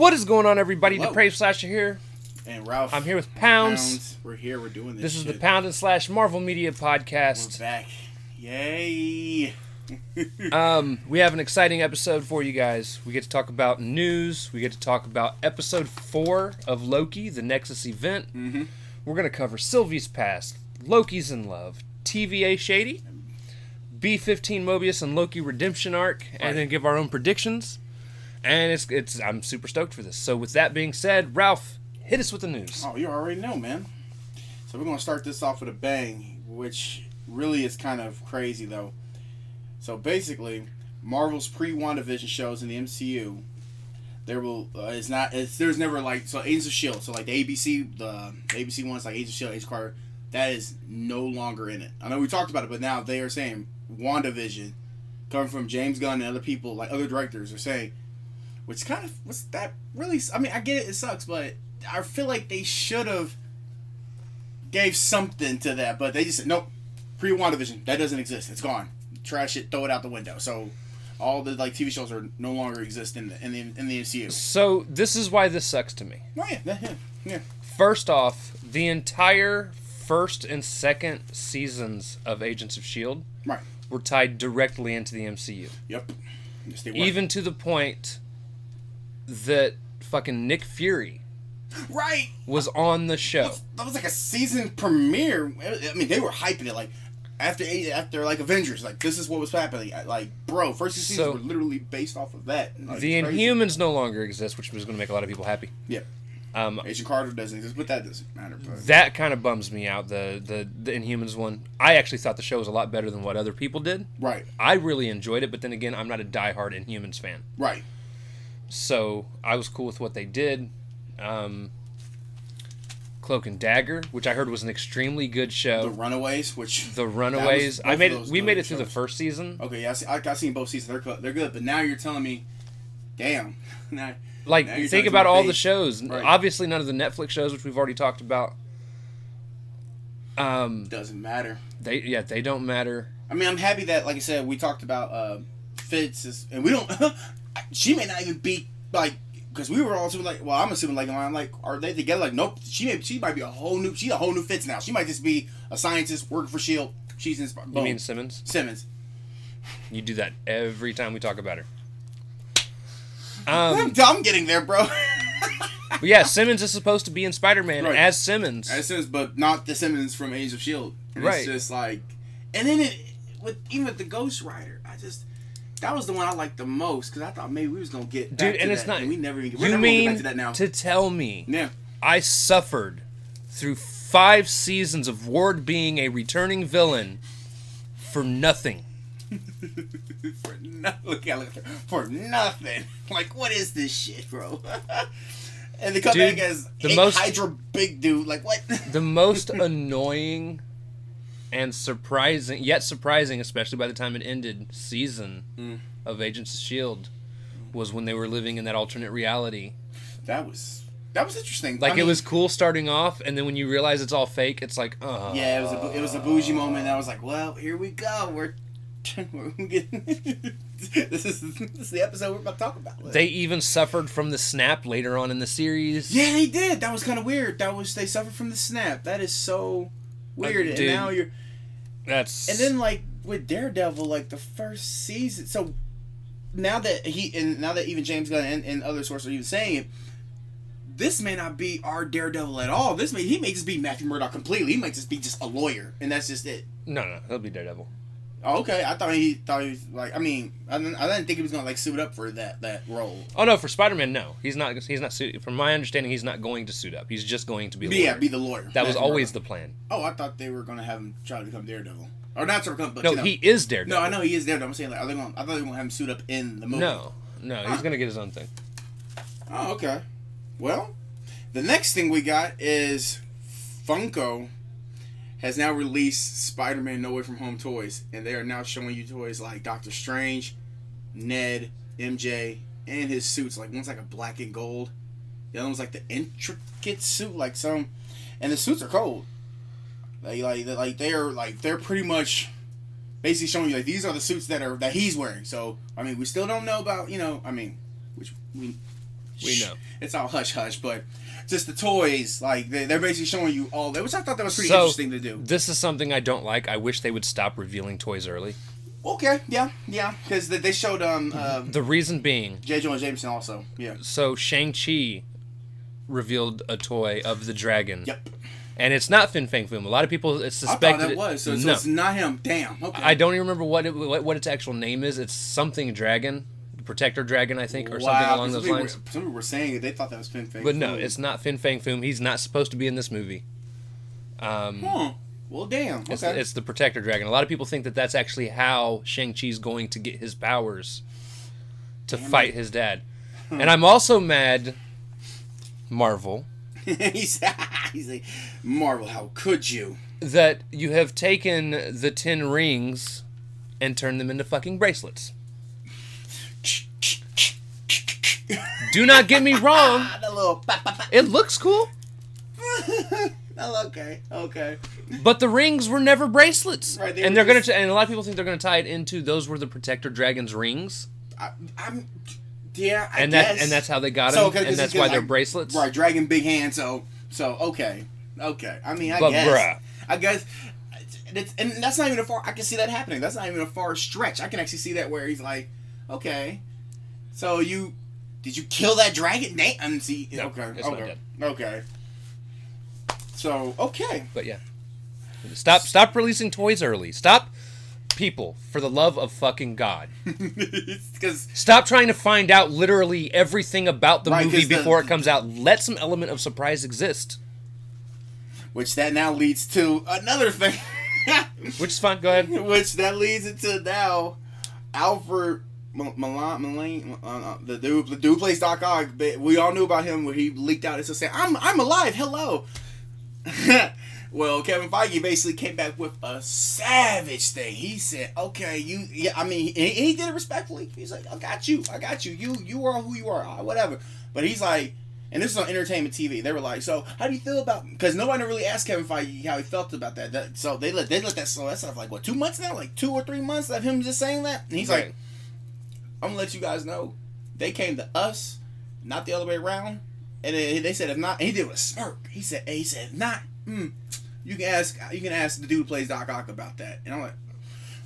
What is going on, everybody? Hello. Depraved Slasher here. And Ralph. I'm here with Pounds. We're here. We're doing this. This is the. Pound and Slash Marvel Media We're Podcast. back. Yay. Um, we have an exciting episode for you guys. We get to talk about news. We get to talk about episode four of Loki, the Nexus event. Mhm. We're gonna cover Sylvie's past, Loki's in love, TVA Shady, B15 Mobius and Loki redemption arc, and then give our own predictions. And it's it's I'm super stoked for this. So with that being said, Ralph, hit us with the news. Oh, you already know, man. So we're gonna start this off with a bang, which really is kind of crazy though. So basically, Marvel's pre WandaVision shows in the MCU, there will uh, it's not it's there's never like so Agents of Shield. So like the ABC the ABC ones like Agents of Shield, Agent Carter, that is no longer in it. I know we talked about it, but now they are saying WandaVision, coming from James Gunn and other people like other directors are saying, which kind of was that really? I mean, I get it, it sucks, but I feel like they should have gave something to that, but they just said nope. Pre WandaVision that doesn't exist. It's gone. Trash it. Throw it out the window. So all the like TV shows are no longer exist in the in the in the MCU. So this is why this sucks to me. Oh yeah, yeah, yeah. First off, the entire first and second seasons of Agents of S.H.I.E.L.D. Right. Were tied directly into the MCU. Yep. Yes. Even to the point that fucking Nick Fury right. was on the show. That was like a season premiere. I mean, they were hyping it like after after like Avengers. Like this is what was happening. Like bro, first two seasons So- were literally based off of that. Like, the. Inhumans no longer exist, which was going to make a lot of people happy. Yeah. Um, Agent Carter doesn't exist, but that doesn't matter. But that kind of bums me out. The, the the Inhumans one. I actually thought the show was a lot better than what other people did. right, I really enjoyed it, but then again, I'm not a diehard Inhumans fan. right. So I was cool with what they did. Um, Cloak and Dagger, which I heard was an extremely good show. The. Runaways, which The Runaways. I made it. We made it through the first season. okay, yeah, I see, I, I seen both seasons. They're they're good, but now you're telling me, damn, now Like Now think about all the shows. Right. Obviously, none of the Netflix shows, which we've already talked about. Um, doesn't matter. they yeah, they don't matter. I mean, I'm happy that, like I said, we talked about uh, Fitz, is, and we don't. she may not even be like because we were all assuming like, well, I'm assuming like, I'm like, are they together? Like, nope. She may, she might be a whole new, she's a whole new Fitz now. She might just be a scientist working for Shield. She's inspired. You mean Simmons? Simmons? You do that every time we talk about her. I'm, Um, I'm getting there, bro. yeah, Simmons is supposed to be in Spider-Man Right. as Simmons. As Simmons, but not the Simmons from Age of Shield. And Right. It's just like, and then it with even with the Ghost Rider, I just that was the one I liked the most because I thought maybe we was gonna get back Dude, and it's that, not. and we never even. You never gonna get mean back to that now? to tell me yeah. I suffered through five seasons of Ward being a returning villain for nothing? for no, look at look at her. for nothing. Like, what is this shit, bro? and they come Dude, back as the most- Hydra big dude. Like, what? The most annoying and surprising, yet surprising, especially by the time it ended, season Mm. of Agents of Shield was when they were living in that alternate reality. that was that was interesting. Like I it was cool starting off, and then when you realize it's all fake, it's like, uh huh. Yeah, it was a it was a bougie moment. I was like, well, here we go. We're. we're getting, this is this is the episode we're about to talk about. They even suffered from the snap later on in the series. Yeah, they did. That was kind of weird. That was they suffered from the snap. That is so weird. and now you're That's and then like with Daredevil, like the first season. So now that he and now that even James Gunn and, and other sources are even saying it, this may not be our Daredevil at all. This may he may just be Matthew Murdock completely. He might just be just a lawyer, and that's just it. no, no, he'll be Daredevil. Oh, okay, I thought he thought he was like. I mean, I didn't, I didn't think he was gonna like suit up for that that role. Oh no, for Spider Man, no, he's not. He's not. Suit, from my understanding, he's not going to suit up. He's just going to be. Yeah, be the lawyer. that was always the plan. Oh, I thought they were gonna have him try to become Daredevil, or not to become, but No, you know. he is Daredevil. No, I know he is Daredevil. I'm saying like, are they gonna? I thought they were gonna have him suit up in the movie. No, no, he's Huh. gonna get his own thing. Oh, okay. Well, the next thing we got is Funko has now released Spider-Man No Way From Home toys, and they are now showing you toys like Doctor Strange, Ned, MJ, and his suits. Like one's like a black and gold, the other one's like the intricate suit, like some, and the suits are cold. Like like they are like they're pretty much basically showing you like these are the suits that are that he's wearing. So I mean, we still don't know about you know I mean, which we We know. it's all hush hush, but just the toys, like they, they're basically showing you all that, which I thought that was pretty So- interesting to do. This is something I don't like. I wish they would stop revealing toys early. Okay, yeah, yeah, because they, they showed um uh, The reason being, J. Jonah Jameson also, yeah, so Shang-Chi revealed a toy of the dragon. yep. And it's not Fin Fang Foom. A lot of people I suspect thought that was so, so no. it's not him. Damn. Okay. I don't even remember what, it, what what its actual name is. It's something dragon, protector dragon, I think, or Wow, something along those lines. Were, some people were saying it. They thought that was Fin Fang. But no, it's not Fin Fang Foom. He's not supposed to be in this movie. Um, Huh. Well, damn. it's, Okay. it's the protector dragon. A lot of people think that that's actually how Shang Chi's going to get his powers to Damn fight it. his dad. and I'm also mad, Marvel, he's, he's like, Marvel, how could you? that you have taken the ten rings and turned them into fucking bracelets. Do not get me wrong. It looks cool, oh, okay. Okay. but the rings were never bracelets. Right, they and they're just- gonna, and a lot of people think they're gonna tie it into those were the protector dragon's rings, I, I'm. Yeah. I and guess. that and that's how they got So, them, and that's why they're bracelets. Right. Dragon, big hand. So. So okay. Okay. I mean, I But guess. bruh. I guess. It's, and that's not even a far. I can see that happening. That's not even a far stretch. I can actually see that where he's like, okay, so you did you kill that dragon? Nate, and see, No, okay, it's okay, okay. So okay, But yeah, stop stop releasing toys early. Stop, people, for the love of fucking God. because Stop trying to find out literally everything about the Right, movie 'cause the- before it comes out. Let some element of surprise exist. which that now leads to another thing, Which is fine. Go ahead. which that leads into now Alfred. Milan, Milan, uh, uh, the dude, the dude plays Doc Ock. We all knew about him when he leaked out. It's to say, "I'm, I'm alive. Hello." well, Kevin Feige basically came back with a savage thing. He said, "Okay, you, yeah, I mean, he, he did it respectfully. He's like, I got you, I got you. You, you are who you are, whatever." But he's like, and this is on entertainment TV. They were like, "So, how do you feel about?" Because nobody really asked Kevin Feige how he felt about that. that so they let they let that so that's like what two months now, like two or three months of him just saying that, and he's like. I'm gonna let you guys know, they came to us, not the other way around. And they said if not, he did a smirk. He said, he said not, mm, you can ask, you can ask the dude who plays Doc Ock about that. And I'm like,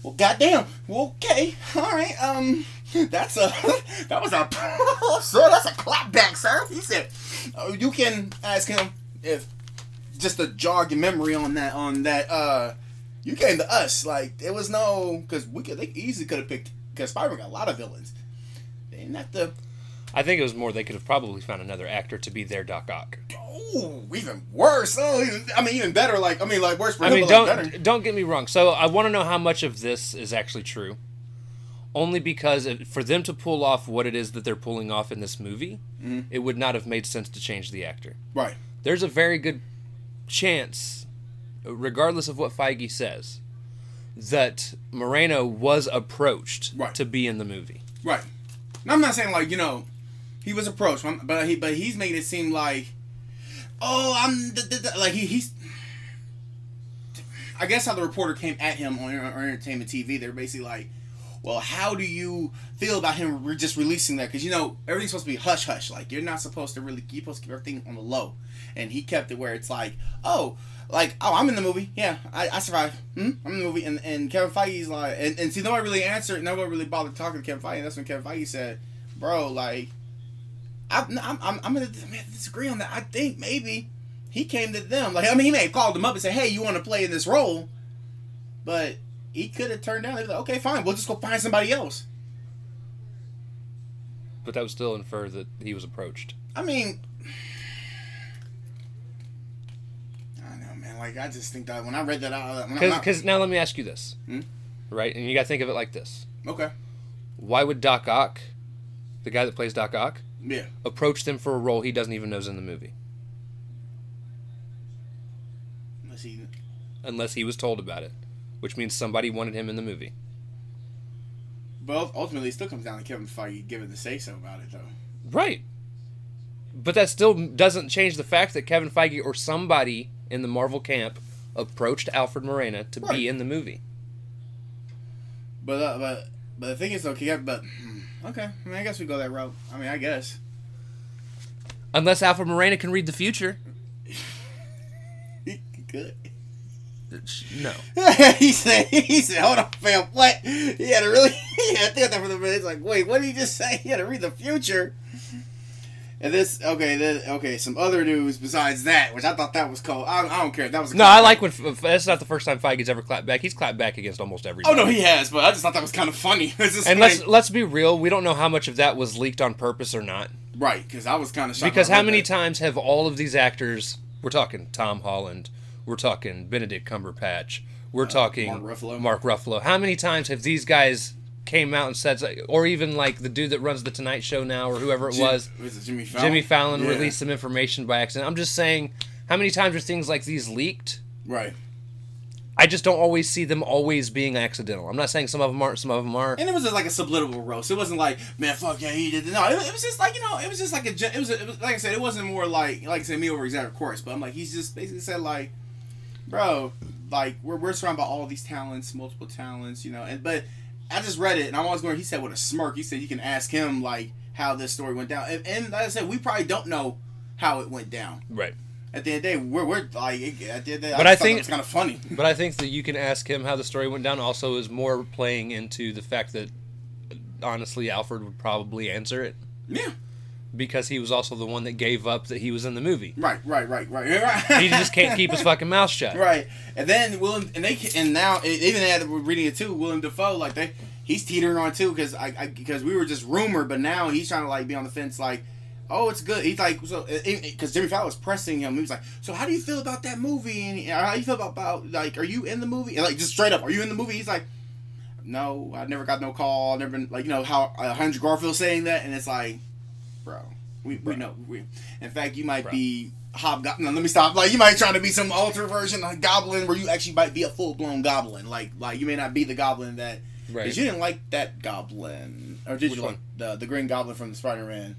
well, goddamn, well, okay, all right, um, that's a, that was a, sir, that's a clapback, sir. He said, oh, you can ask him if, just to jog your memory on that, on that, uh, you came to us, like it was no, because we could, they easily could have picked, because Spider-Man got a lot of villains. They didn't have to. I think it was more they could have probably found another actor to be their Doc Ock. Oh, even worse. Oh, even, I mean, even better. Like, I mean, like worse for I him, mean, don't better. don't get me wrong. So I want to know how much of this is actually true. Only because it, for them to pull off what it is that they're pulling off in this movie, Mhm. it would not have made sense to change the actor. Right. There's a very good chance, regardless of what Feige says, that Molina was approached Right. to be in the movie. Right. Now, I'm not saying like you know, he was approached, but he but he's making it seem like, oh, I'm the, the, the- like he, he's. I guess how the reporter came at him on, on entertainment TV, they're basically like, well, how do you feel about him re- just releasing that? Because you know everything's supposed to be hush hush. Like you're not supposed to really, you're supposed to keep everything on the low. And he kept it where it's like, oh, like oh, I'm in the movie. Yeah, I, I survived. Hmm? I'm in the movie. And and Kevin Feige's like, and, and see, nobody really answered. Nobody really bothered talking to Kevin Feige. And that's when Kevin Feige said, bro, like, I'm I'm I'm, I'm gonna disagree on that. I think maybe he came to them. Like I mean, he may have called them up and said, hey, you want to play in this role, but he could have turned down. They were like, okay, fine, we'll just go find somebody else. But that would still infer that he was approached. I mean, I don't know, man. Like I just think that when I read that out, when Because now let me ask you this, Hmm? right? And you got to think of it like this: okay, Why would Doc Ock, the guy that plays Doc Ock, yeah, approach them for a role he doesn't even know is in the movie, let's see. unless he was told about it, which means somebody wanted him in the movie. But ultimately, it still comes down to Kevin Feige giving the say so about it, though. Right. But that still doesn't change the fact that Kevin Feige or somebody in the Marvel camp approached Alfred Molina to Right. be in the movie. But uh, but but the thing is, though, okay, but hmm, okay. I mean, I guess we go that route. I mean, I guess. Unless Alfred Molina can read the future. He could. No. he said, he said, hold on, fam, what? He had to really, he had to think that for the minute. It's like, wait, what did he just say? He had to read the future. And this, okay, then, okay, some other news besides that, which I thought that was cool. I, I don't care. That was No, I like when that's not the first time Feige's ever clapped back. He's clapped back against almost every. Oh no, he has, but I just thought that was kind of funny. And let's let's be real. We don't know how much of that was leaked on purpose or not. right, because I was kind of shocked. Because how many that. times have all of these actors? We're talking Tom Holland. We're talking Benedict Cumberbatch. We're talking Uh, Mark Ruffalo. Mark Ruffalo. How many times have these guys came out and said, or even like the dude that runs the Tonight Show now, or whoever it Jim- was, was it Jimmy Fallon? Jimmy Fallon Yeah. released some information by accident. I'm just saying, how many times are things like these leaked? Right. I just don't always see them always being accidental. I'm not saying some of them aren't, some of them are. And it was just like a subliminal roast. It wasn't like, man, fuck yeah, he did. it." No, it, it was just like you know, it was just like a. It was, it was like I said, it wasn't more like like I said me over of course. But I'm like, he's just basically said like, bro, like we're we're surrounded by all these talents, multiple talents, you know. And but I just read it, and I'm always going. He said with a smirk, he said you can ask him like how this story went down. And, and like I said, we probably don't know how it went down. Right. At the end of the day, we're we're like at the end of the day, But I, I think- it's kind of funny. But I think that you can ask him how the story went down. Also, is more playing into the fact that honestly, Alfred would probably answer it Yeah. Because he was also the one that gave up that he was in the movie. Right. Right. Right. Right. Right. He just can't keep his fucking mouth shut. Right, and then Willem, and they and now even had we're reading it too. Willem Dafoe, like they, he's teetering on too because I because we were just rumored, but now he's trying to like be on the fence, like, oh, it's good. He's like, so because Jimmy Fallon was pressing him, he was like, so how do you feel about that movie? And uh, how do you feel about, about like, are you in the movie? And like just straight up, are you in the movie? He's like, no, I never got no call. Never been like you know how uh, Andrew Garfield saying that, and it's like, bro, we, we know. We, in fact, you might Bruh. be hobgoblin. No, let me stop. Like you might trying to be some alter version of goblin where you actually might be a full blown goblin. Like like you may not be the goblin that. Right. Cause you didn't like that goblin, or did Which you one? like the the Green Goblin from the Spider Man?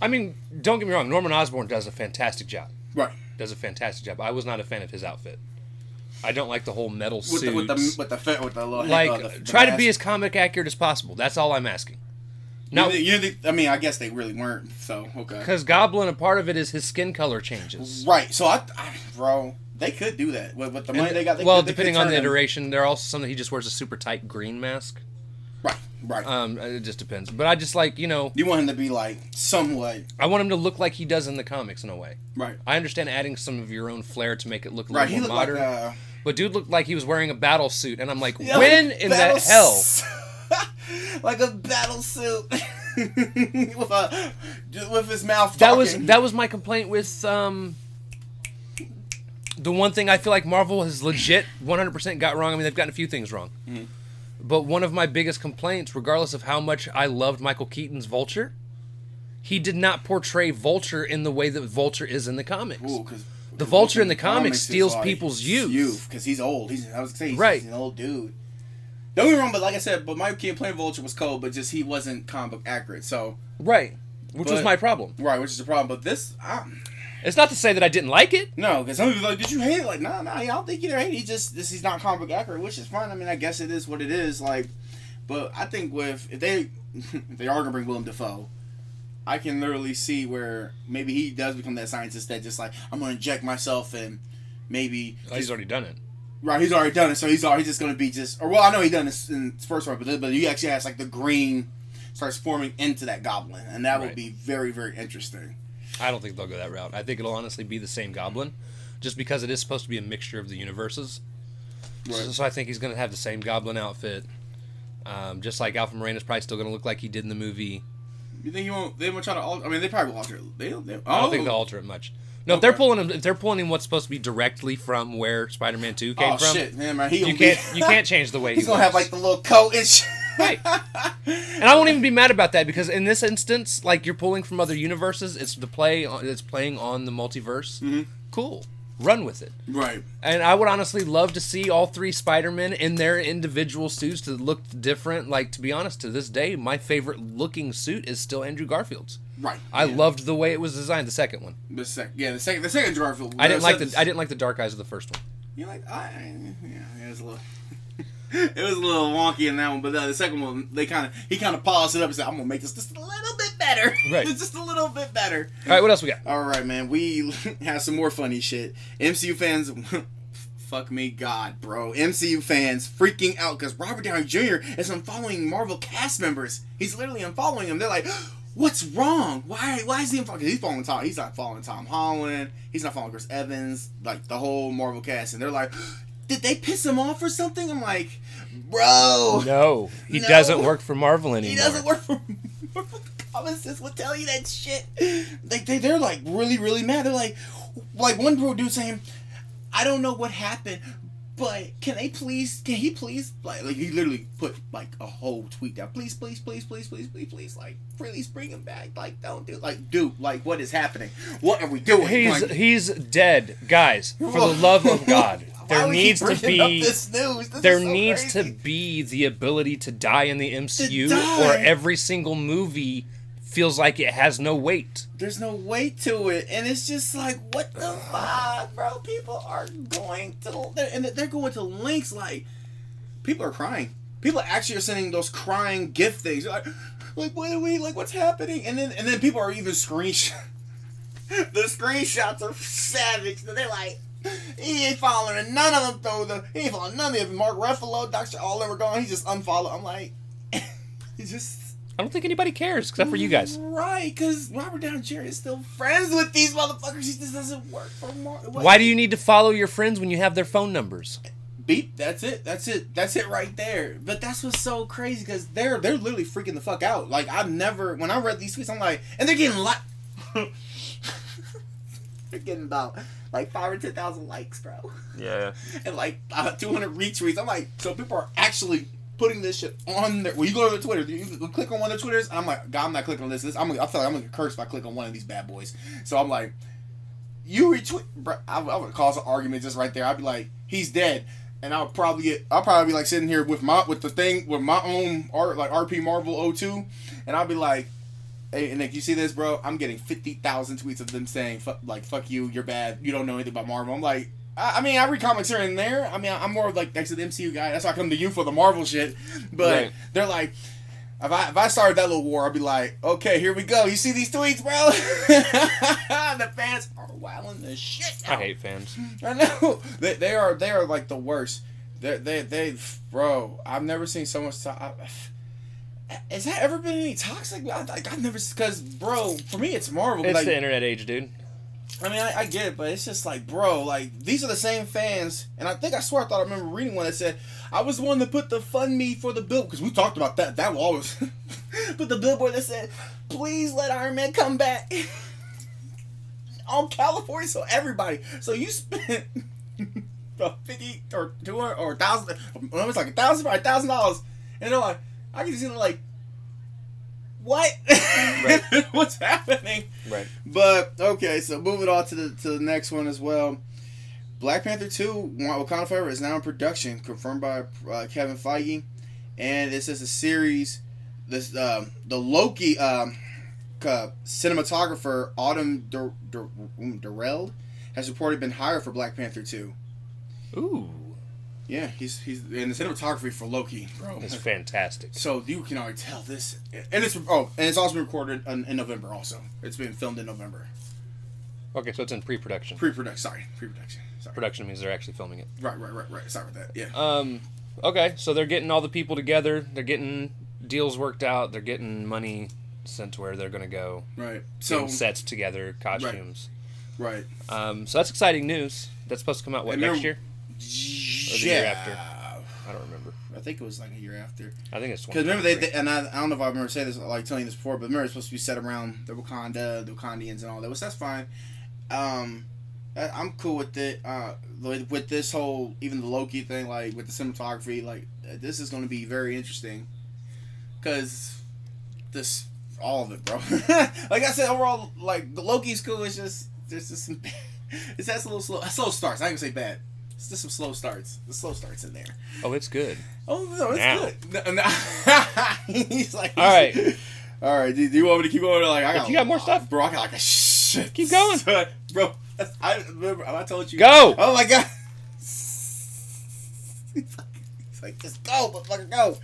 I mean, don't get me wrong. Norman Osborn does a fantastic job. Right. Does a fantastic job. I was not a fan of his outfit. I don't like the whole metal With suits. the with the with the with the little like, uh, the try to be as comic accurate as possible. That's all I'm asking. No, you, you, I mean, I guess they really weren't. So okay. because Goblin, a part of it is his skin color changes. Right. So I, I bro, they could do that with, with the money And- they got. They well, could, they depending on the iteration, there are also some that he just wears a super tight green mask. Right. Right. Um, it just depends. But I just like you know, you want him to be like somewhat I want him to look like he does in the comics in a way. right. I understand adding some of your own flair to make it look a Right. little He more looked modern. like uh, but dude looked like he was wearing a battle suit, and I'm like, Yeah, when like in the hell? like a battle suit with a with his mouth. That was that was my complaint with um. The one thing I feel like Marvel has legit 100% got wrong. I mean, they've gotten a few things wrong. Mm-hmm. But one of my biggest complaints, regardless of how much I loved Michael Keaton's Vulture, he did not portray Vulture in the way that Vulture is in the comics. Ooh, 'cause- The Vulture in the comics comics steals people's youth. Because he's old. He's I was gonna say he's, Right. he's an old dude. Don't get me wrong, but like I said, but my Keaton playing Vulture was cold, but just he wasn't comic book accurate. So Right. Which was my problem. right, which is the problem. But this, I, It's not to say that I didn't like it. no, because some people are like, did you hate it? Like, nah, nah, I don't think you hate it. He just this he's not comic book accurate, which is fine. I mean, I guess it is what it is. Like, but I think with if they if they are gonna bring Willem Dafoe. I can literally see where maybe he does become that scientist that just like I'm gonna inject myself and maybe Oh, he's already done it. Right, he's already done it, so he's already just going to be just. Or well, I know he done this in his first one, but but he actually has like the green starts forming into that goblin, and that Right. would be very very interesting. I don't think they'll go that route. I think it'll honestly be the same Goblin, just because it is supposed to be a mixture of the universes. So, so I think he's going to have the same Goblin outfit. Um, just like Alpha Moreno's probably still going to look like he did in the movie. You think he won't? They won't try to alter. I mean, they probably will alter. it. They, they, I don't think oh. they'll alter it much. No, if they're pulling him, if they're pulling him, what's supposed to be directly from where Spider-Man Two came Oh from, shit, man, man, you can't Be, you can't change the way he's he gonna have like the little coat and shit. Right. And I won't even be mad about that because in this instance, like you're pulling from other universes, it's the play, it's playing on the multiverse. Mhm. Cool, run with it. Right. And I would honestly love to see all three Spider-Men in their individual suits to look different. Like to be honest, to this day, my favorite looking suit is still Andrew Garfield's. Right. I yeah. loved the way it was designed. The second one, the second. Yeah, the second. The second Garfield. I didn't like the. I didn't like the dark eyes of the first one. You like? I, yeah, yeah, it's a little. it was a little wonky in that one, but the, the second one, they kind of he kind of polished it up and said, "I'm gonna make this just a little bit better, Right. just a little bit better." All right, what else we got? All right, man. We have some more funny shit. MCU fans, fuck me, God, bro. MCU fans freaking out because Robert Downey Jr. is unfollowing Marvel cast members. He's literally unfollowing them. They're like, "What's wrong? Why? Why is he unfollowing? He's following Tom. He's not following Tom Holland. He's not following Chris Evans. Like the whole Marvel cast." And they're like, "Did they piss him off or something?" I'm like, "Bro, No, he No. doesn't work for Marvel anymore. he doesn't work for Marvel Comics. will tell you that shit. Like they, they're like really, really mad. They're like, like one bro dude saying, "I don't know what happened, but can they please? Can he please? Like, like he literally put like a whole tweet down. Please, please, please, please, please, please, please, like, please bring him back. Like, don't do like, dude, like, what is happening? What are we doing? He's like, he's dead, guys. For the love of God, there needs to be this news? This there so needs to be the ability to die in the MCU, or every single movie feels like it has no weight. there's no weight to it, and it's just like, what the fuck, bro? People are going to, and they're going to links like, people are crying. People actually are sending those crying gift things. Like, like what are we like? What's happening? And then and then people are even screenshot. the screenshots are savage. They're like. He ain't following none of them though. The he ain't following none of them. Mark Ruffalo, Doctor, all gone. He just unfollowed. I'm like, he just I don't think anybody cares except for you guys. Right, because Robert Downey Jr. is still friends with these motherfuckers. He just doesn't work for more. Why do you need to follow your friends when you have their phone numbers? beep? That's it. That's it. That's it right there. But that's what's so crazy because they're they're literally freaking the fuck out. Like I've never when I read these tweets, I'm like, and they're getting like, they're getting about like five or ten thousand likes, bro, Yeah. and like uh, 200 retweets. I'm like, so people are actually. Putting this shit on their. Well, you go to the Twitter. You click on one of the Twitters. I'm like, God, I'm not clicking on this. This I'm. I feel like I'm gonna get cursed if I click on one of these bad boys. So I'm like, you retweet. Bro, I, I would cause an argument just right there. I'd be like, he's dead, and I'll probably get. I'll probably be like sitting here with my with the thing with my own art like RP Marvel 02, and I'll be like, hey, Nick, you see this, bro? I'm getting fifty thousand tweets of them saying like fuck you, you're bad, you don't know anything about Marvel. I'm like. I I mean, I read comics here and there. I mean, I'm more of like next to the MCU guy. That's why I come to you for the Marvel shit. But Right. they're like, if I if I started that little war, I'd be like, okay, here we go. You see these tweets, bro? the fans are wilding the shit. Out. I hate fans. I know they, they are they are like the worst. They they they bro. I've never seen so much. To- I, has that ever been any toxic? I, like I've never because bro, for me it's Marvel. It's like, the internet age, dude. I mean, I, I get it, but it's just like, bro, like these are the same fans, and I think I swear I thought I remember reading one that said I was the one that put the fund me for the bill because we talked about that. That will always put the billboard that said, "Please let Iron Man come back." On California, so everybody. So you spent fifty or two hundred or thousand. It was like a thousand, a thousand dollars, and they're like, I can see them like, what? Right. What's happening? Right. But okay, so moving on to the to the next one as well. Black Panther Two: Wakanda Forever is now in production, confirmed by uh, Kevin Feige, and this is a series. This um, the Loki um, uh, cinematographer Autumn Dur- Dur- Durald has reportedly been hired for Black Panther Two. Ooh, Yeah, he's he's in the cinematography for Loki, bro. it's fantastic. So you can already tell this, and it's oh, and it's also been recorded in, in November. Also, it's been filmed in November. Okay, so it's in pre-production. Pre-production, sorry, pre-production. Sorry. Production means they're actually filming it. Right, right, right, right. Sorry about that. Yeah. Um, okay, so they're getting all the people together. They're getting deals worked out. They're getting money sent to where they're going to go. Right. So sets together, costumes. right. Um, so that's exciting news. That's supposed to come out what And next year? Yeah. year after? I don't remember. I think it was like a year after. I think it's Because remember they, 2023. they and I, I don't know if I remember saying this like telling you this before, but remember it's supposed to be set around the Wakanda, the Wakandians, and all that. Which that's fine. Um, I, I'm cool with it. Uh, with, this whole even the Loki thing, like with the cinematography, like this is going to be very interesting. Cause this all of it, bro. like I said, overall, like the Loki's cool. It's just there's just some. It's that's a little slow. Slow starts. I can say bad. It's just some slow starts. The slow starts in there. Oh, it's good. Oh no, it's Now. good. No, no. he's like, All right. all right. Do, do you want me to keep going? Like, I got, you got more stuff? bro. I got like a shit. Keep going. bro. I remember. I told you. Go. Oh my god. He's like, just go, motherfucker, go.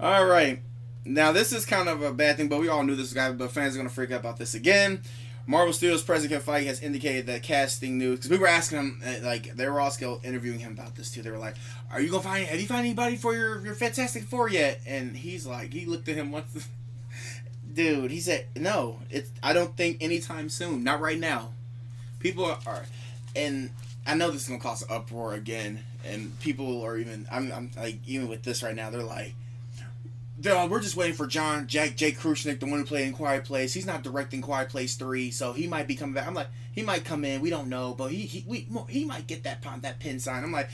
All right. Now this is kind of a bad thing, but we all knew this guy. But fans are gonna freak out about this again. Marvel Studios president Kevin Feige has indicated that casting news because we were asking him uh, like they were still interviewing him about this too. They were like, "Are you gonna find? Have you found anybody for your your Fantastic Four yet?" And he's like, he looked at him once. Dude, he said, "No, it's. I don't think anytime soon. Not right now. People are, are and I know this is gonna cause an uproar again, and people are even. I'm, I'm like even with this right now, they're like." We're just waiting for John Jack Jake Krushnick, the one who played in Quiet Place. He's not directing Quiet Place three, so he might be coming back. I'm like, he might come in. We don't know, but he he we, he might get that that pin sign. I'm like,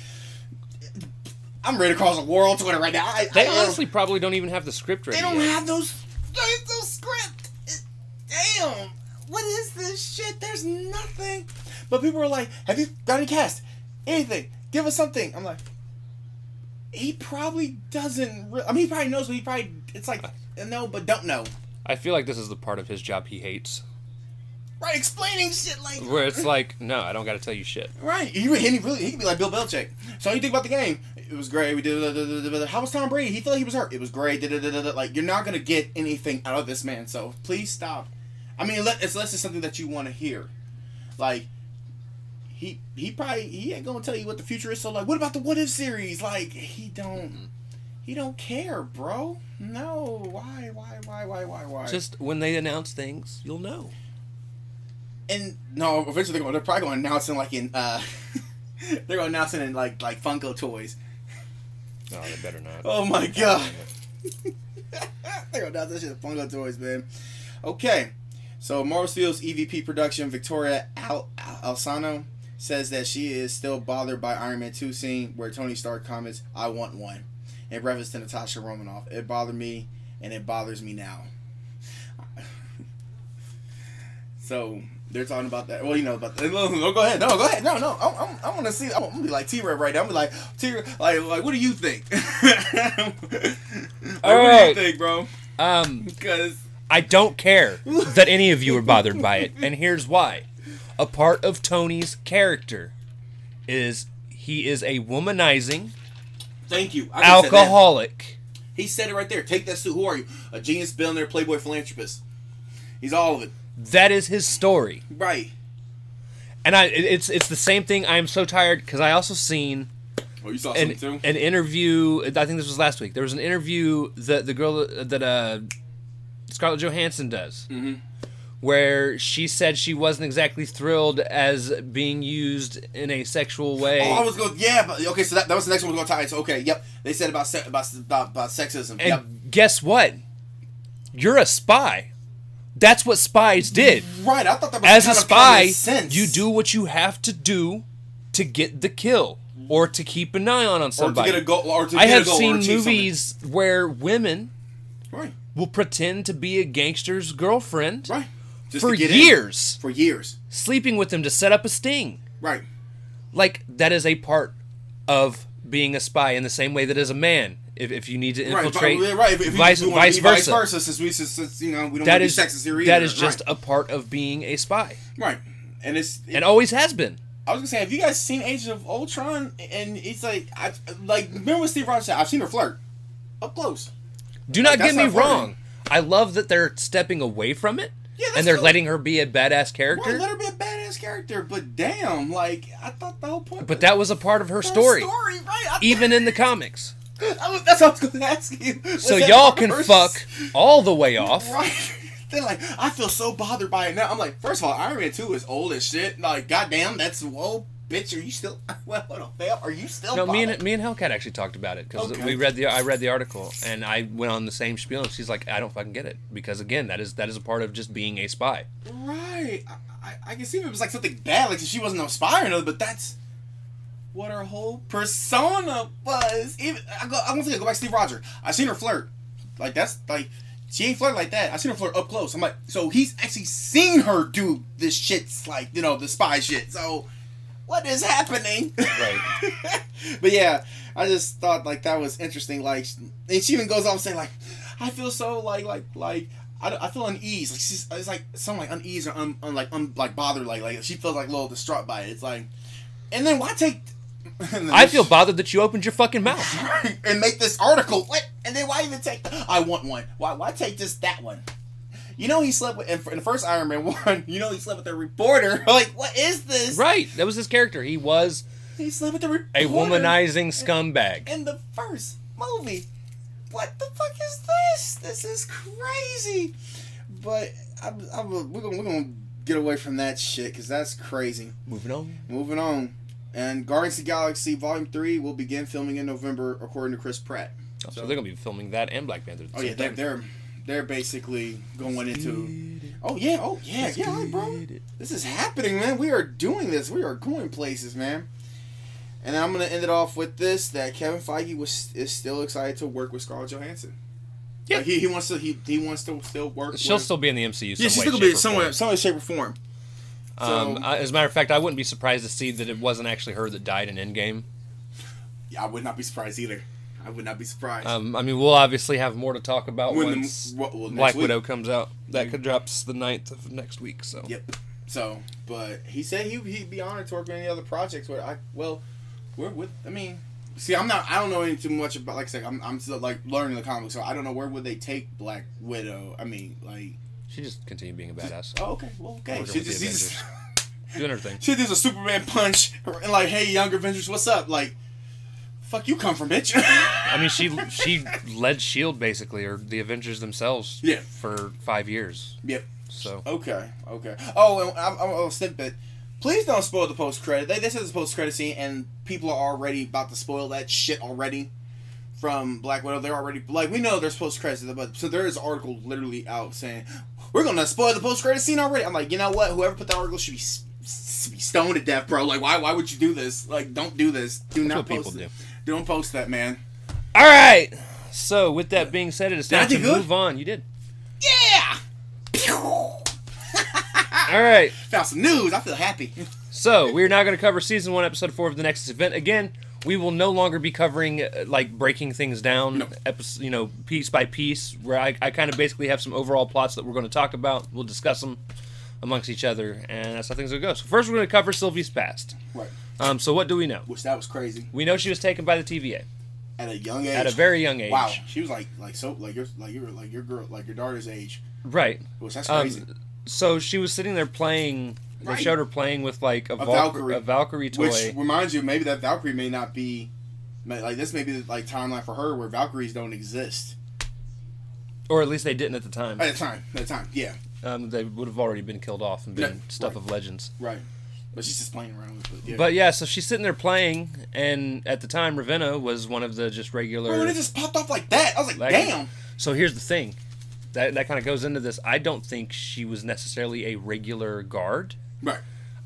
I'm ready to cross the world Twitter right now. I, They I, honestly probably don't even have the script ready. they don't yet. have those there's no script. Damn, what is this shit? There's nothing. But people are like, have you got any cast? Anything? Give us something. I'm like, he probably doesn't. Re- I mean, he probably knows, but he probably it's like no, but don't know. I feel like this is the part of his job he hates, Right, explaining shit like where it's like, no, I don't got to tell you shit. Right. He, he really he could be like Bill Belichick. So you think about the game? It was great. We did. How was Tom Brady? He felt like he was hurt. It was great. da- da- da- da- da. Like you're not gonna get anything out of this man. So please stop. I mean, unless it's something that you want to hear. Like he he probably he ain't gonna tell you what the future is. So like, what about the What If series? Like he don't he don't care, bro. No. Why? Why? Why? Why? Why? Why? Just when they announce things, you'll know. and no, eventually they're, going, they're probably going to announce it like in uh, they're going to announce it in like like Funko toys. No, they better not. Oh my god, they're going to announce that shit in Funko toys, man. Okay, so Marvel Studios EVP production Victoria Al- Al- Alonso says that she is still bothered by Iron Man two scene where Tony Stark comments, "I want one," in reference to Natasha Romanoff. It bothered me, and it bothers me now. So they're talking about that. Well, you know about that. No, go ahead. No, go ahead. No, no. I'm, I'm, I'm gonna see. I'm gonna be like T Rev right now. I'm gonna be like T. Like, like, what do you think? like, what do you think, bro? Um, Because I don't care that any of you are bothered by it, and here's why. A part of Tony's character is he is a womanizing thank you. I could've said that. alcoholic. He said it right there. Take that suit. Who are you? A genius, billionaire, playboy, philanthropist. He's all of it. That is his story. Right. And I it's it's the same thing. I am so tired because I also seen Oh, you saw an, too? an interview. I think this was last week. There was an interview that the girl that, uh, Scarlett Johansson does, Mhm. Where she said she wasn't exactly thrilled as being used in a sexual way. Oh, I was going. Yeah, but okay. So that, that was the next one we we're going to tie. So okay, yep. They said about se- about about, about sexism. and yep. guess what? You're a spy. That's what spies did. Right. I thought that was As a spy, you do what you have to do to get the kill or to keep an eye on on or to somebody. get a goal. Or to I get have a goal seen movies where women. Right. will pretend to be a gangster's girlfriend Right. Just for get in. years, For years. sleeping with them to set up a sting. Right. Like that is a part of being a spy in the same way that as a man, if, if you need to infiltrate, Right. right. If, if vice, we, we vice versa. Vice versa. Since we since, since you know we don't That is sexist here either. that is just right. a part of being a spy, right. And it's and always has been. I was gonna say, have you guys seen Age of Ultron? And it's like, I like remember what Steve Rogers said? I've seen her flirt up close. Do not that's get me wrong. I love that they're stepping away from it, Yeah, and they're cool. letting her be a badass character. Right, let her be a badass character, but damn, like I thought the whole point. but that was a part of her her story, story, right? I, even in the comics. I was, that's what I was gonna ask you. Was So y'all can fuck all the way off. Right. They're like, I feel so bothered by it now. I'm like, first of all, Iron Man 2 is old as shit. Like, goddamn, that's whoa, bitch. Are you still? Well, hold on, fam. Are you still? No, me and me and Hellcat actually talked about it because Okay. we read the I read the article and I went on the same spiel and she's like I don't fucking get it because again that is that is a part of just being a spy. Right. I, I, I can see if it was like something bad, like she wasn't a spy or her, but that's what her whole persona was. Even I go, I'm gonna go back to Steve Rogers. I seen her flirt. Like that's like she ain't flirt like that. I seen her flirt up close. I'm like, so he's actually seen her do this shit, like you know the spy shit. So what is happening? Right. but yeah, I just thought like that was interesting. Like, and she even goes on saying like, I feel so like like like. I, I feel unease. Like she's, it's like some like unease or un, un, like un, like bothered. Like like she feels like a little distraught by it. It's like, and then why take then I feel bothered that you opened your fucking mouth. and make this article. What? And then why even take? I want one. Why? Why take just that one? You know he slept with in in the first Iron Man one. You know he slept with a reporter. Like what is this? Right, that was his character. He was He slept with a reporter. a womanizing scumbag. in the first movie. What the fuck is this? This is crazy. But I'm, I'm, we're gonna we're gonna get away from that shit because that's crazy. Moving on. Moving on. And Guardians of the Galaxy Volume Three will begin filming in November, according to Chris Pratt. Oh, so they're gonna be filming that and Black Panther. Oh yeah, they're they're they're basically going into. Oh yeah, oh yeah, yeah, all right, bro. This is happening, man. We are doing this. We are going places, man. And I'm gonna end it off with this: that Kevin Feige was is still excited to work with Scarlett Johansson. Yeah. Like, he, he wants to he, he wants to still work. She'll with, still be in the MCU. yeah, Some she's still gonna be shape, or some way, some way, shape, or form. Um, So- I- as a matter of fact, I wouldn't be surprised to see that it wasn't actually her that died in Endgame. Yeah, I would not be surprised either. I would not be surprised. Um, I mean, we'll obviously have more to talk about When the- once well, well, next Black week. Widow comes out. That could drops the 9th of next week. So Yep. So, but he said he he'd be honored to work on any other projects where I well, we're with. I mean, see, I'm not. I don't know any too much about. Like I said, I'm I'm still like learning the comics, so I don't know where would they take Black Widow. I mean, like. she just continued being a badass, Oh, okay. Well, okay. She just, the she just doing her thing. she does a Superman punch and like, hey, younger Avengers, what's up? Like, fuck you, come from bitch. I mean, she she led Shield basically, or the Avengers themselves, Yeah. for five years. yep. So Okay, okay. Oh, and I'm, I'm a snippet. Please don't spoil the post credit. They This is a post credit scene, and people are already about to spoil that shit already from Black Widow. They're already like we know there's post credits, but so there is an article literally out saying we're gonna spoil the post credit scene already. I'm like, you know what? Whoever put that article should be s- s- be stoned to death, bro. Like, why? Why would you do this? Like, don't do this. Do that's not what people post do. Don't post that, man. All right. So with that being said, it is time to good? move on. You did. Yeah. All right. Found some news. I feel happy. So we're now going to cover season one, episode four of the Nexus event. Again, we will no longer be covering uh, like breaking things down, No. episode, you know, piece by piece. Where I, I kind of basically have some overall plots that we're going to talk about. We'll discuss them amongst each other, and that's how things will go. So first, we're going to cover Sylvie's past. Right. Um, so what do we know? Which that was crazy. We know she was taken by the TVA At a young age. at a very young age. Wow, she was like like so like your like your like your girl like your daughter's age. Right. Which that's Um, crazy. so she was sitting there playing. They Right. showed her playing with like a, A Valkyrie, Valkyrie. a Valkyrie toy. Which reminds you, maybe that Valkyrie may not be, like this may be the like timeline for her where Valkyries don't exist or at least they didn't at the time. at the time. At the time, yeah, Um, they would have already been killed off and been Yeah, stuff right. of legends. right. But she's just playing around with it. Yeah. But yeah, so she's sitting there playing, and at the time, Ravonna was one of the just regular. Bro, when it just popped off like that, I was like, Like- damn. So here's the thing, that that kind of goes into this. I don't think she was necessarily a regular guard. Right.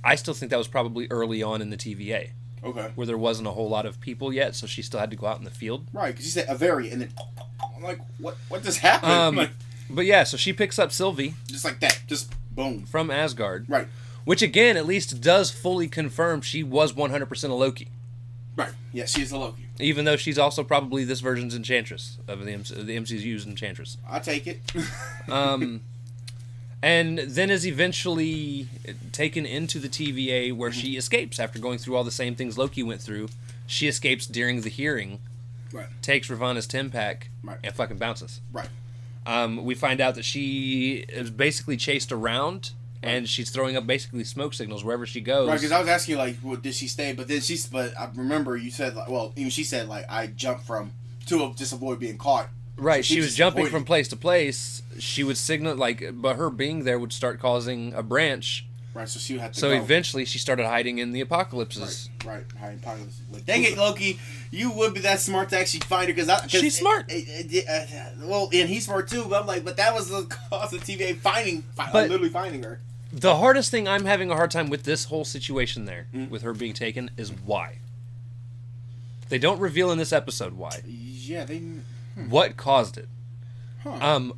I still think that was probably early on in the TVA, Okay. where there wasn't a whole lot of people yet, so she still had to go out in the field. Right, because she said a very, and then I'm like, what? What just happened? Um, like, But yeah, so she picks up Sylvie just like that, just boom. from Asgard, Right. Which again, at least does fully confirm she was 100% a Loki. Right. Yeah, she is a Loki. Even though she's also probably this version's Enchantress of the, MC, the MCU's Enchantress. I take it. Um, and then is eventually taken into the TVA where she escapes after going through all the same things Loki went through. She escapes during the hearing, right. takes Ravonna's Tim pack, Right. and fucking bounces. Right. Um, we find out that she is basically chased around and she's throwing up basically smoke signals wherever she goes. Right, because I was asking you, like, well, did she stay? But then she's, but I remember you said like, well, even she said like, I jumped from to just avoid being caught. Right, So she she was jumping avoided. from place to place. She would signal like, but her being there would start causing a branch. Right, so she have to. So go. eventually, she started hiding in the apocalypses. Right, right. Hiding pockets. Like, dang it, Loki! You would be that smart to actually find her because She's smart. it- it- it- uh, well, and he's smart too. But I'm like, but that was the cause of TVA finding, fi- But- literally finding her. The hardest thing I'm having a hard time with this whole situation there, Mm. with her being taken, is why. They don't reveal in this episode why. Yeah, they. What caused it? Huh. Um,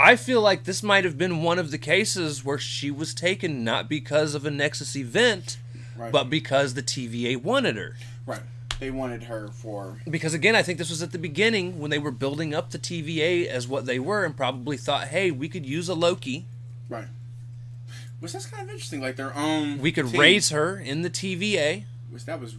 I feel like this might have been one of the cases where she was taken not because of a Nexus event, right, but because the TVA wanted her. right. They wanted her for. Because again, I think this was at the beginning when they were building up the TVA as what they were, and probably thought, "Hey, we could use a Loki. Right. Which that's kind of interesting. Like their own. We could team, raise her in the TVA." Which that was.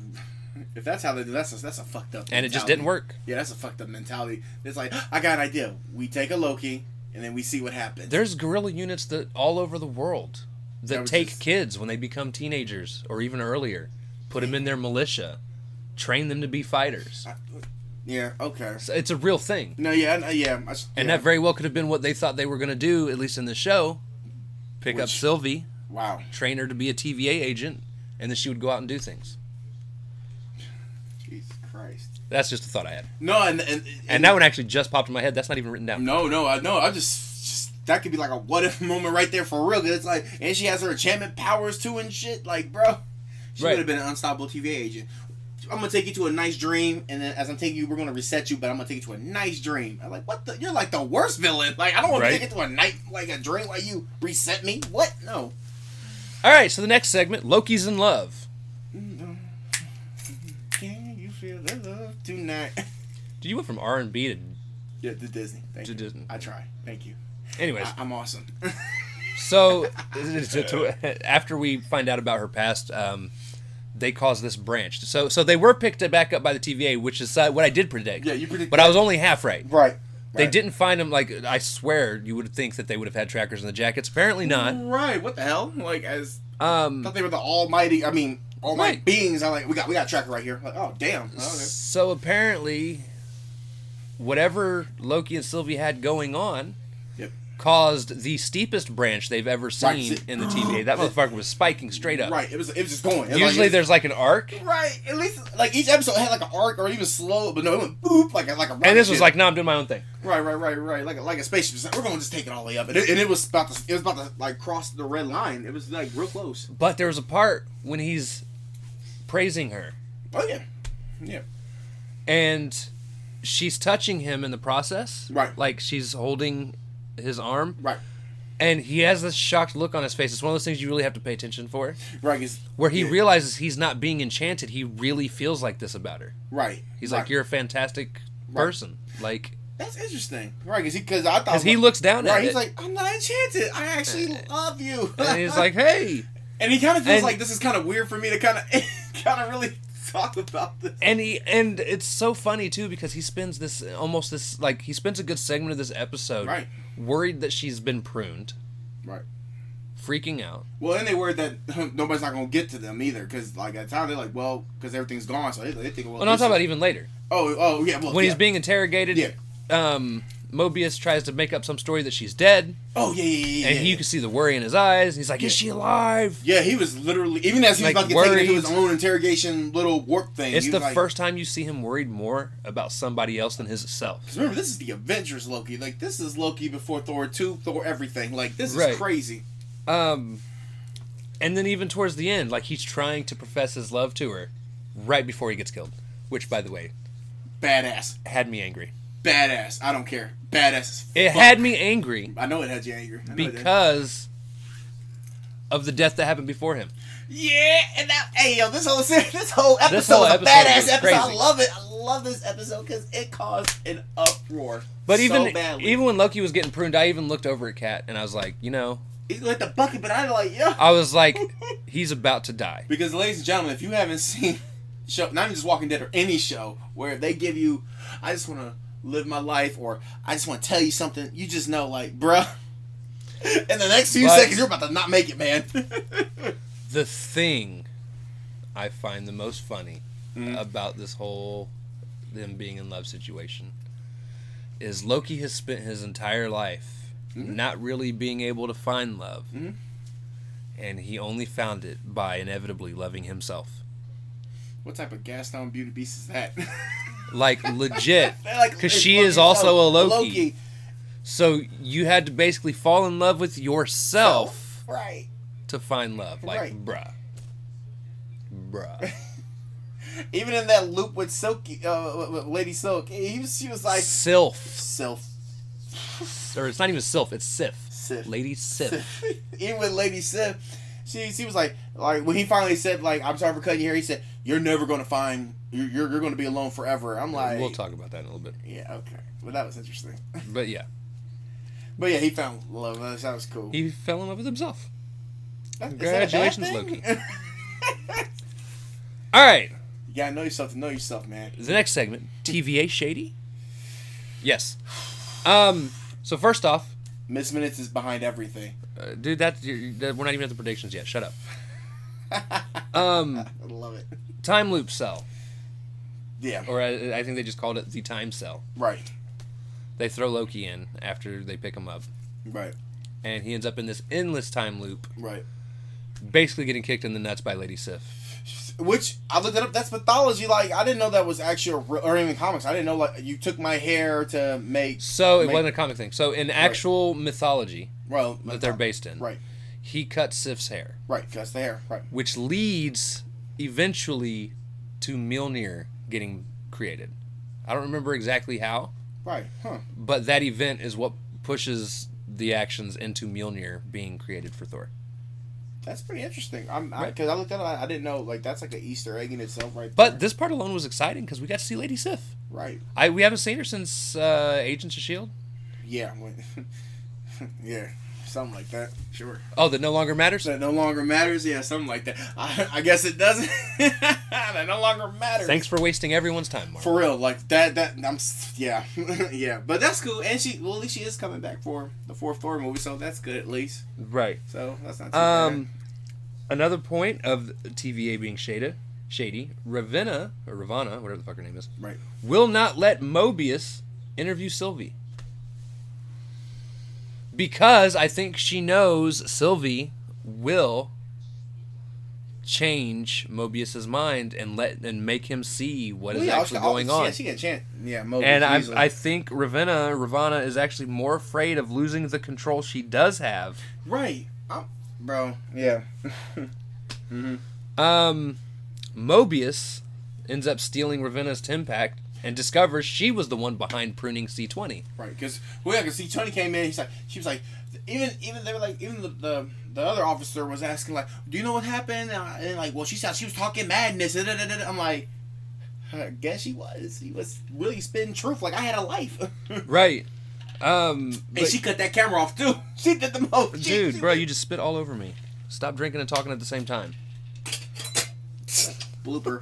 If that's how they do, that's a, that's a fucked up. and it just didn't work. Yeah, that's a fucked up mentality. It's like I got an idea. We take a Loki, and then we see what happens. There's guerrilla units that all over the world that That take just- kids when they become teenagers or even earlier, put them in their militia, train them to be fighters. yeah. Okay. So it's a real thing. No. Yeah. no, Yeah. I s- And that very well could have been what they thought they were going to do, at least in the show. Pick up Sylvie, Wow. train her to be a TVA agent, and then she would go out and do things. That's just a thought I had. No, and and, And that one actually just popped in my head. That's not even written down. No, no, I no. I just, just that could be like a what if moment right there for real. 'cause it's like, and she has her enchantment powers too and shit. Like, bro, she Right. would have been an unstoppable TV agent. I'm gonna take you to a nice dream, and then as I'm taking you, we're gonna reset you, but I'm gonna take you to a nice dream. I'm like, what the? You're like the worst villain. Like, I don't want Right. to take it to a night like a dream. Like you reset me. What? No. All right, so the next segment Loki's in love. Mm, uh, mm-hmm. Can you feel tonight? Do you went from R&B to, yeah, the Disney. Thank to you. Disney? I try. Thank you. Anyways, I, I'm awesome. So, to- to- after we find out about her past, um, they cause this branch. So, so they were picked back up by the TVA, which is uh, what I did predict. yeah, you predict. But I was only half right. right. They right. didn't find them. Like I swear, you would think that they would have had trackers in the jackets. Apparently not. Right. What the hell? Like as Um, thought they were the almighty. I mean, almighty Right. beings. I'm like, we got we got a tracker right here. Like, oh damn. Oh, okay. so apparently, whatever Loki and Sylvie had going on. Yep. Caused the steepest branch they've ever seen Right, in the TVA. That motherfucker was spiking straight up. Right. It was it was just going. Was Usually like, there's like an arc, right. At least like each episode had like an arc or even slow, but no, it went boop like a like a. and this was like, no, I'm doing my own thing. right, right, right, right, like a, like a spaceship. Like, We're gonna just take it all the way up, and it, and it was about to it was about to like cross the red line. It was like real close. But there was a part when he's praising her, Oh yeah, yeah. and she's touching him in the process. Right. Like she's holding his arm, Right, and he has this shocked look on his face. It's one of those things you really have to pay attention for. right. 'cause- Where he yeah, realizes he's not being enchanted. He really feels like this about her. right. He's right. like, "You're a fantastic Right. person." Like, That's interesting, right? Because I thought because he looks down right. at He's it, like, I'm not enchanted. I actually love you. and he's like, "Hey." and he kind of feels and- like this is kind of weird for me to kind of of really talk about this. and he and it's so funny too because he spends this almost this like he spends a good segment of this episode Right. worried that she's been pruned Right. freaking out Well, and they worried that nobody's not gonna get to them either, because like at the time they're like, well, because everything's gone, so they, they think, well, well no i'm talking about even later Oh, oh yeah. Well, when yeah. he's being interrogated Yeah. um mobius tries to make up some story that she's dead Oh yeah, yeah, yeah. and yeah. he, you can see the worry in his eyes he's like is she alive Yeah, he was literally even as he was Like, about to get taken into his own interrogation little warp thing. it's the like, first time you see him worried more about somebody else than his self 'cause remember, this is the Avengers Loki. Like this is Loki before Thor two, Thor everything. Like this is Right. crazy. um and then even towards the end like he's trying to profess his love to her right before he gets killed which by the way Badass, had me angry badass. I don't care. Badass. As It fuck. had me angry I know it had you angry. Because of the death that happened before him. Yeah, and that hey yo, this whole se- this whole episode This whole was a episode badass was episode. I love it. I love this episode because it caused an uproar. But so even badly. even when Loki was getting pruned, I even looked over at Kat and I was like, you know, he lit the bucket, but I like yeah. I was like, he's about to die. Because ladies and gentlemen, if you haven't seen show, not even just Walking Dead or any show where they give you, I just want to live my life or I just want to tell you something, you just know like, bruh. In the next few But- seconds, you're about to not make it, man. The thing I find the most funny Mhm. about this whole them being in love situation is Loki has spent his entire life Mhm. not really being able to find love. Mhm. And he only found it by inevitably loving himself. what type of gas down beauty beast is that? Like legit. because it's she Loki is also a himself. Loki. So you had to basically fall in love with yourself Right. to find love. Like, Right. bruh. Bruh. Even in that loop with Silky, uh, with Lady Silk, he was, she was like Sylph. self. Or it's not even Sylph, it's Sif. Sif. Lady Sif. Even with Lady Sif, she she was like like when he finally said like I'm sorry for cutting your hair. He said you're never gonna find you're you're, you're gonna be alone forever. I'm like we'll talk about that in a little bit. Yeah, okay, but that was interesting. But yeah, But yeah, he found love. That that was cool. he fell in love with himself. That congratulations, Loki. All right. You gotta know yourself to know yourself, man. The next segment, TVA shady. Yes. Um. So first off, Miss Minutes is behind everything. uh, dude, that, you're- that we're not even at the predictions yet. Shut up. Um, I love it. time loop cell, Yeah. or I, I think they just called it the time cell. Right. They throw Loki in after they pick him up, Right. and he ends up in this endless time loop, Right. basically getting kicked in the nuts by Lady Sif. Which I looked it up. That's mythology. Like I didn't know that was actually real- or even comics. I didn't know like you took my hair to make. So it Make- wasn't a comic thing. So in actual mythology Well, that they're based in, Right. he cut Sif's hair, Right. That's the hair. Right. which leads eventually to Mjolnir getting created. I don't remember exactly how, Right. Huh. but that event is what pushes the actions into Mjolnir being created for Thor. That's pretty interesting. I'm Right. because I, looked at it. I, I didn't know like that's like an Easter egg in itself, right? But there. this part alone was exciting because we got to see Lady Sif. right. I we haven't seen her since uh, Agents of Shield. Yeah. yeah. Something like that. Sure. Oh, that no longer matters. That no longer matters. Yeah. Something like that. I, I guess it doesn't. that no longer matters. Thanks for wasting everyone's time, Mark. For real, like that. That I'm. Yeah, yeah. But that's cool. And she, well, at least she is coming back for the fourth Thor movie, so that's good at least. Right. So that's not too bad. Um, another point of TVA being shady, shady. Ravenna or Ravana, whatever the fuck her name is, Right. will not let Mobius interview Sylvie because I think she knows Sylvie will change Mobius's mind and let and make him see what is Well, yeah, actually I'll- going I'll- on. Yeah, she can chant. Yeah, Mobius and I. I think Ravenna, Ravana is actually more afraid of losing the control she does have. right, I'm, bro. Yeah. hmm Um, Mobius ends up stealing Ravenna's TemPad and discovers she was the one behind pruning C20. Right, because well, yeah, because see, Tony came in. He's like, she was like, even even they were like, even the the, the other officer was asking like, do you know what happened? Uh, And like, well, she said she was talking madness. da, da, da, da. I'm like. I guess she was. He was really spitting truth. Like I had a life, Right. Um, but- she cut that camera off too. She did the most. She- dude, she- bro, you just spit all over me. Stop drinking and talking at the same time. blooper.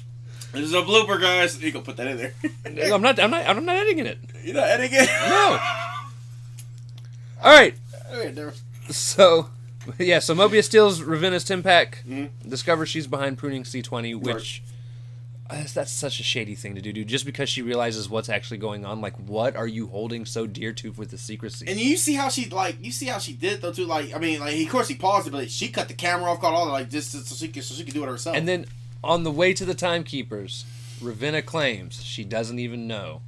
this is a blooper, guys. You can put that in there. I'm not. I'm not. I'm not editing it. you know, editing it. No. All right. Okay, So, yeah. So Mobius steals Ravenna's TemPad, Mhm. discovers she's behind pruning C20, which. uh, that's such a shady thing to do, dude. Just because she realizes what's actually going on, like, what are you holding so dear to with the secrecy? And you see how she like you see how she did it, though too. Like I mean, like of course he paused it, but she cut the camera off, caught all that, like just so she could so she could do it herself. And then on the way to the timekeepers, Ravenna claims she doesn't even know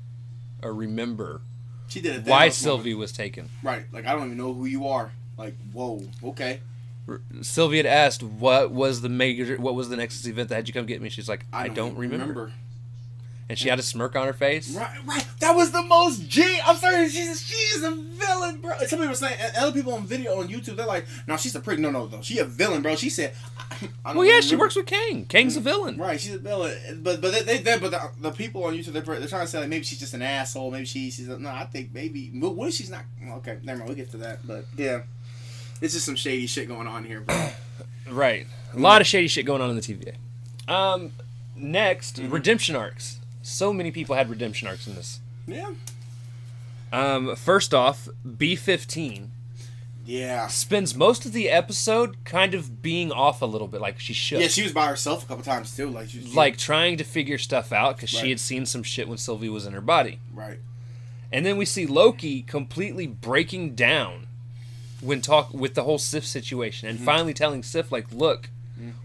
or remember she did why Sylvie was taken. Right, like I don't even know who you are. Like whoa, okay. R- Sylvie had asked what was the major, what was the Nexus event that had you come get me. She's like, I, don't, remember. And she had a smirk on her face. Right, right. That was the most G. I'm sorry, she's she's a villain, bro. Some people were saying, and other people on video on YouTube, they're like, "No, she's a pretty no, no, no. She a villain, bro." She said, Well, yeah, she works with Kang. Kang's a villain. Right, she's a villain, but but they, they, but the, the people on YouTube they're, they're trying to say like maybe she's just an asshole. Maybe she, she's a, no. I think maybe what what if she's not? Okay, never mind. We'll get to that. But yeah, it's just some shady shit going on here, bro. Right. A lot of shady shit going on in the TVA. Um, next, Mm-hmm. redemption arcs. So many people had redemption arcs in this. yeah, Um, first off, B15 yeah, spends most of the episode kind of being off a little bit, like she should. yeah. She was by herself a couple times too. Like she was like trying to figure stuff out because Right. she had seen some shit when Sylvie was in her body. right, And then we see Loki completely breaking down when talk with the whole Sif situation Mm-hmm. and finally telling Sif like, "Look,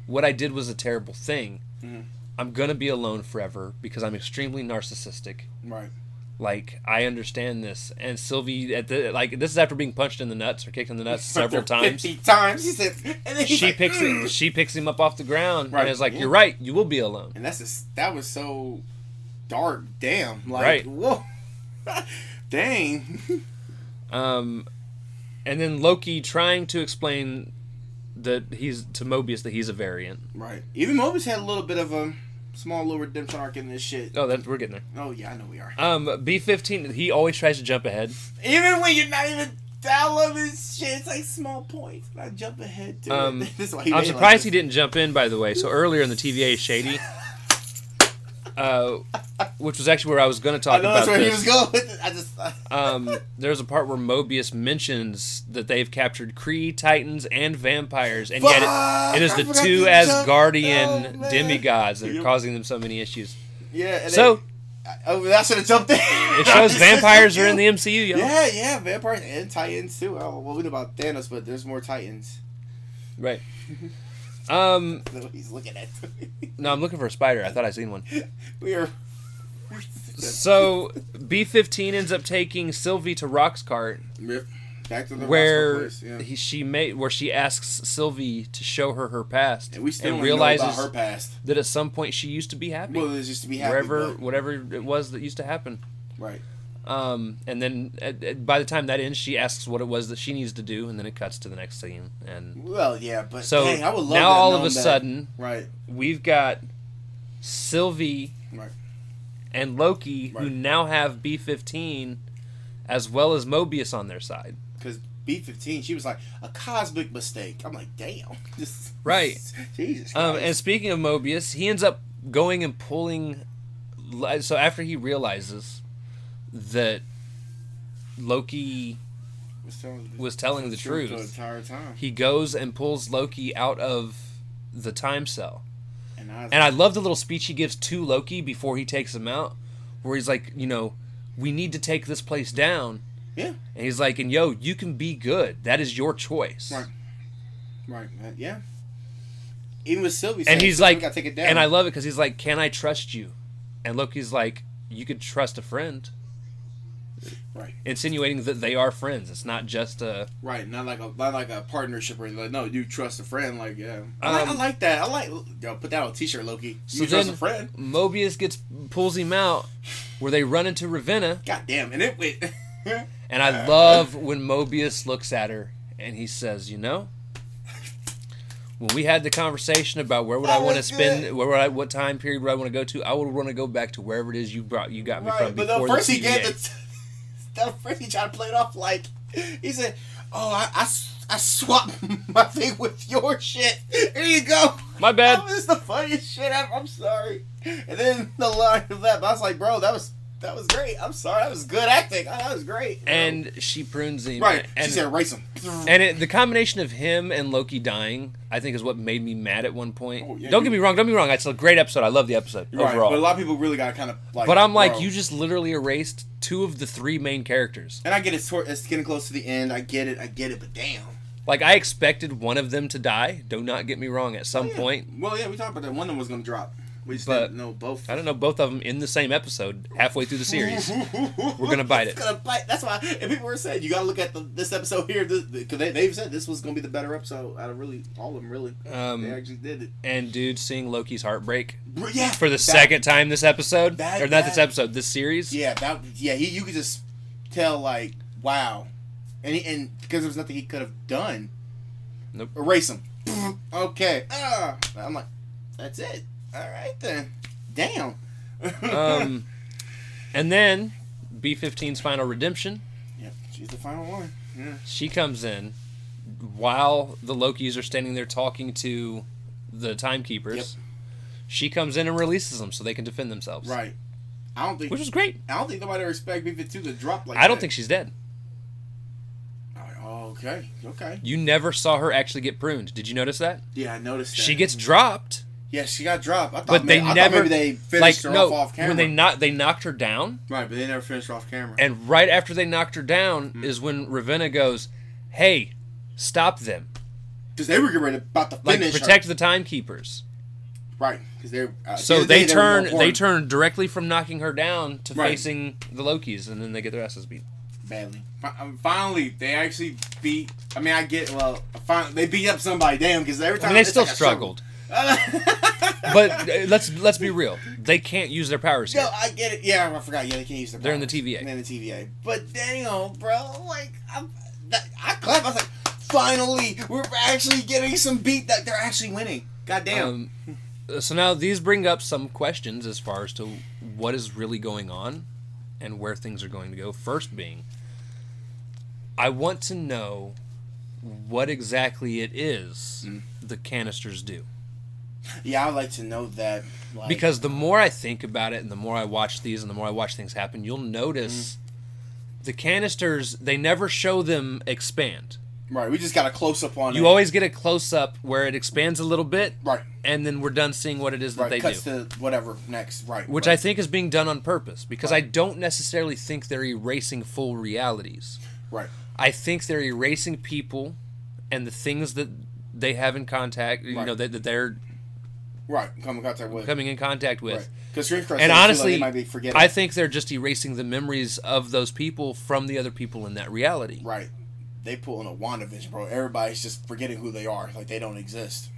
what I did was a terrible thing. Mhm. I'm going to be alone forever because I'm extremely narcissistic. right. Like, I understand this." And Sylvie at the like this is after being punched in the nuts or kicked in the nuts several times. Fifty times. And then She like, picks "Mm." it, she picks him up off the ground Right. and is like, Yeah. "You're right. You will be alone." And that's just, that was so dark. Damn. Like, Right. whoa. Dang. Um, and then Loki trying to explain that he's to Mobius that he's a variant. right. Even Mobius had a little bit of a small little redemption arc in this shit. Oh, that we're getting there. Oh, yeah, I know we are. Um, B fifteen. He always tries to jump ahead. Even when you're not even downloading this shit, it's like small points. I jump ahead to Um, it. This is why he I'm surprised like he didn't jump in. By the way, so earlier in the TVA shady, uh, which was actually where I was going to talk I know about that's where this. he was going with it. I just. um, there's a part where Mobius mentions that they've captured Kree, Titans, and vampires, and yet it, it is the two to jump- Asgardian Oh, demigods that are Yep. causing them so many issues. yeah. And So they, oh, I should have jumped in. it shows vampires are in the MCU, y'all. Yeah, yeah, vampires and Titans too. Oh, well, we know about Thanos, but there's more Titans. Right. Um, he's looking at. no, I'm looking for a spider. I thought I seen one. we are. So B15 ends up taking Sylvie to Roxxcart, Yep. Back to the where place, yeah. he, she made where she asks Sylvie to show her her past, and we still and realizes about her past. that at some point she used to be happy. Well, there's just to be happy. wherever, whatever it was that used to happen. right. Um, and then uh, uh, by the time that ends, she asks what it was that she needs to do, and then it cuts to the next scene. And Well, yeah, but so dang, I would love now all of a that. sudden, right, we've got Sylvie Right. and Loki, who now have B15 as well as Mobius on their side. because B15, she was like a cosmic mistake. I'm like, damn, Just- Right. Jesus. Um, and speaking of Mobius, he ends up going and pulling. So after he realizes that Loki was telling, was telling the truth truth. the entire time, he goes and pulls Loki out of the time cell. and I, And I love the little speech he gives to Loki before he takes him out, where he's like, you know, we need to take this place down. Yeah. And he's like, and yo, you can be good. That is your choice. Right. right, uh, yeah. Even with Sylvie, And he's like, gotta take it down. and I love it because he's like, can I trust you? And Loki's like, you could trust a friend. Right. Insinuating that they are friends. It's not just a. Right, not like a not like a partnership or like no, you trust a friend. Like yeah, I, like, I Um, like that. I like yo, put that on a t-shirt, Loki. So You trust then- a friend. Mobius gets pulls him out, where they run into Ravenna, God damn, and it went. and I love when Mobius looks at her and he says, "You know, when we had the conversation about where would I want to spend, good. where would I, what time period would I want to go to, I would want to go back to wherever it is you brought, you got me right, from but before the first the he gave TVA." the. The first he tried to play it off like he said, "Oh, I I swapped my thing with your shit. Here you go." My bad. That was the funniest shit ever. I'm sorry. And then the line of that, I was like, "Bro, that was that was great. I'm sorry. That was good acting. Oh, that was great." And she prunes him. right, And, she said, "Erase him." and it, the combination of him and Loki dying, I think, is what made me mad at one point. Oh, yeah, don't you- get me wrong. Don't get me wrong. It's a great episode. I love the episode Right, overall. but a lot of people really got kind of like. But I'm like, bro. you just literally erased two of the three main characters. And I get it. It's getting close to the end. I get it. I get it. But damn. Like I expected one of them to die. Do not get me wrong. At some oh, Yeah. point, Well, yeah, we talked about that. One of them was going to drop. We just But- didn't know both. I don't know both of them in the same episode halfway through the series. We're gonna bite it. Gonna bite. That's why. And people were saying you got to look at the, this episode here because they they've said this was going to be the better episode out of really all of them. Really, they Um, actually did it. and dude, seeing Loki's heartbreak Yeah, for the that- second time this episode, that- or not this episode, this series. Yeah, that. Yeah, he, you could just tell like, wow, and he, and because there was nothing he could have done. Nope. Erase him. okay. Ah, I'm like, that's it. All right then. Damn. Um, and then B15's final redemption. yeah, she's the final one. Yeah. She comes in while the Lokis are standing there talking to the timekeepers. Yep. She comes in and releases them so they can defend themselves. Right. I don't think. Which was great. I don't think nobody expect B two to drop like. I don't that. think she's dead. Oh, okay. Okay. You never saw her actually get pruned. Did you notice that? Yeah, I noticed that. She gets dropped, Yeah, she got dropped. I thought. but they maybe, I never maybe they like finished her no off off camera. when they knocked they knocked her down, right, but they never finished her off camera. and right after they knocked her down Hmm. is when Ravenna goes, "Hey, stop them! Because they were getting ready about to Like protect her. the timekeepers." Right. Because they're. Uh, So the they were turn they turn directly from knocking her down to Right. facing the Lokis, and then they get their asses beat. badly. Um, Finally, they actually beat. I mean, I get. Well, fin- they beat up somebody. Damn, because every I time mean, they still like struggled, struggle. but uh, let's let's be real. They can't use their powers No, here. I get it. Yeah, I forgot. Yeah, they can't use their. They're in the. TVA. They're in the TVA. But damn, bro, like I'm, that, I clap. I was like, finally, we're actually getting some beat. That they're actually winning. God damn. Um, so now these bring up some questions as far as to what is really going on and where things are going to go. First being, I want to know what exactly it is Mm. the canisters do. Yeah, I'd like to know that. Like, because the more I think about it and the more I watch these and the more I watch things happen, you'll Mm-hmm. notice the canisters they never show them expand. right, we just got a close up on You it. always get a close up where it expands a little bit right, and then we're done seeing what it is that right. they Cuts do. to whatever next. Right, Which right. I think is being done on purpose because Right. I don't necessarily think they're erasing full realities. right, I think they're erasing people and the things that they have in contact, you know, that, that they're right. Come in contact with. coming in contact with. Because Crush And said, too, like, honestly, might be forgetting. I think they're just erasing the memories of those people from the other people in that reality. right. They pull in a WandaVision, bro. Everybody's just forgetting who they are, like they don't exist.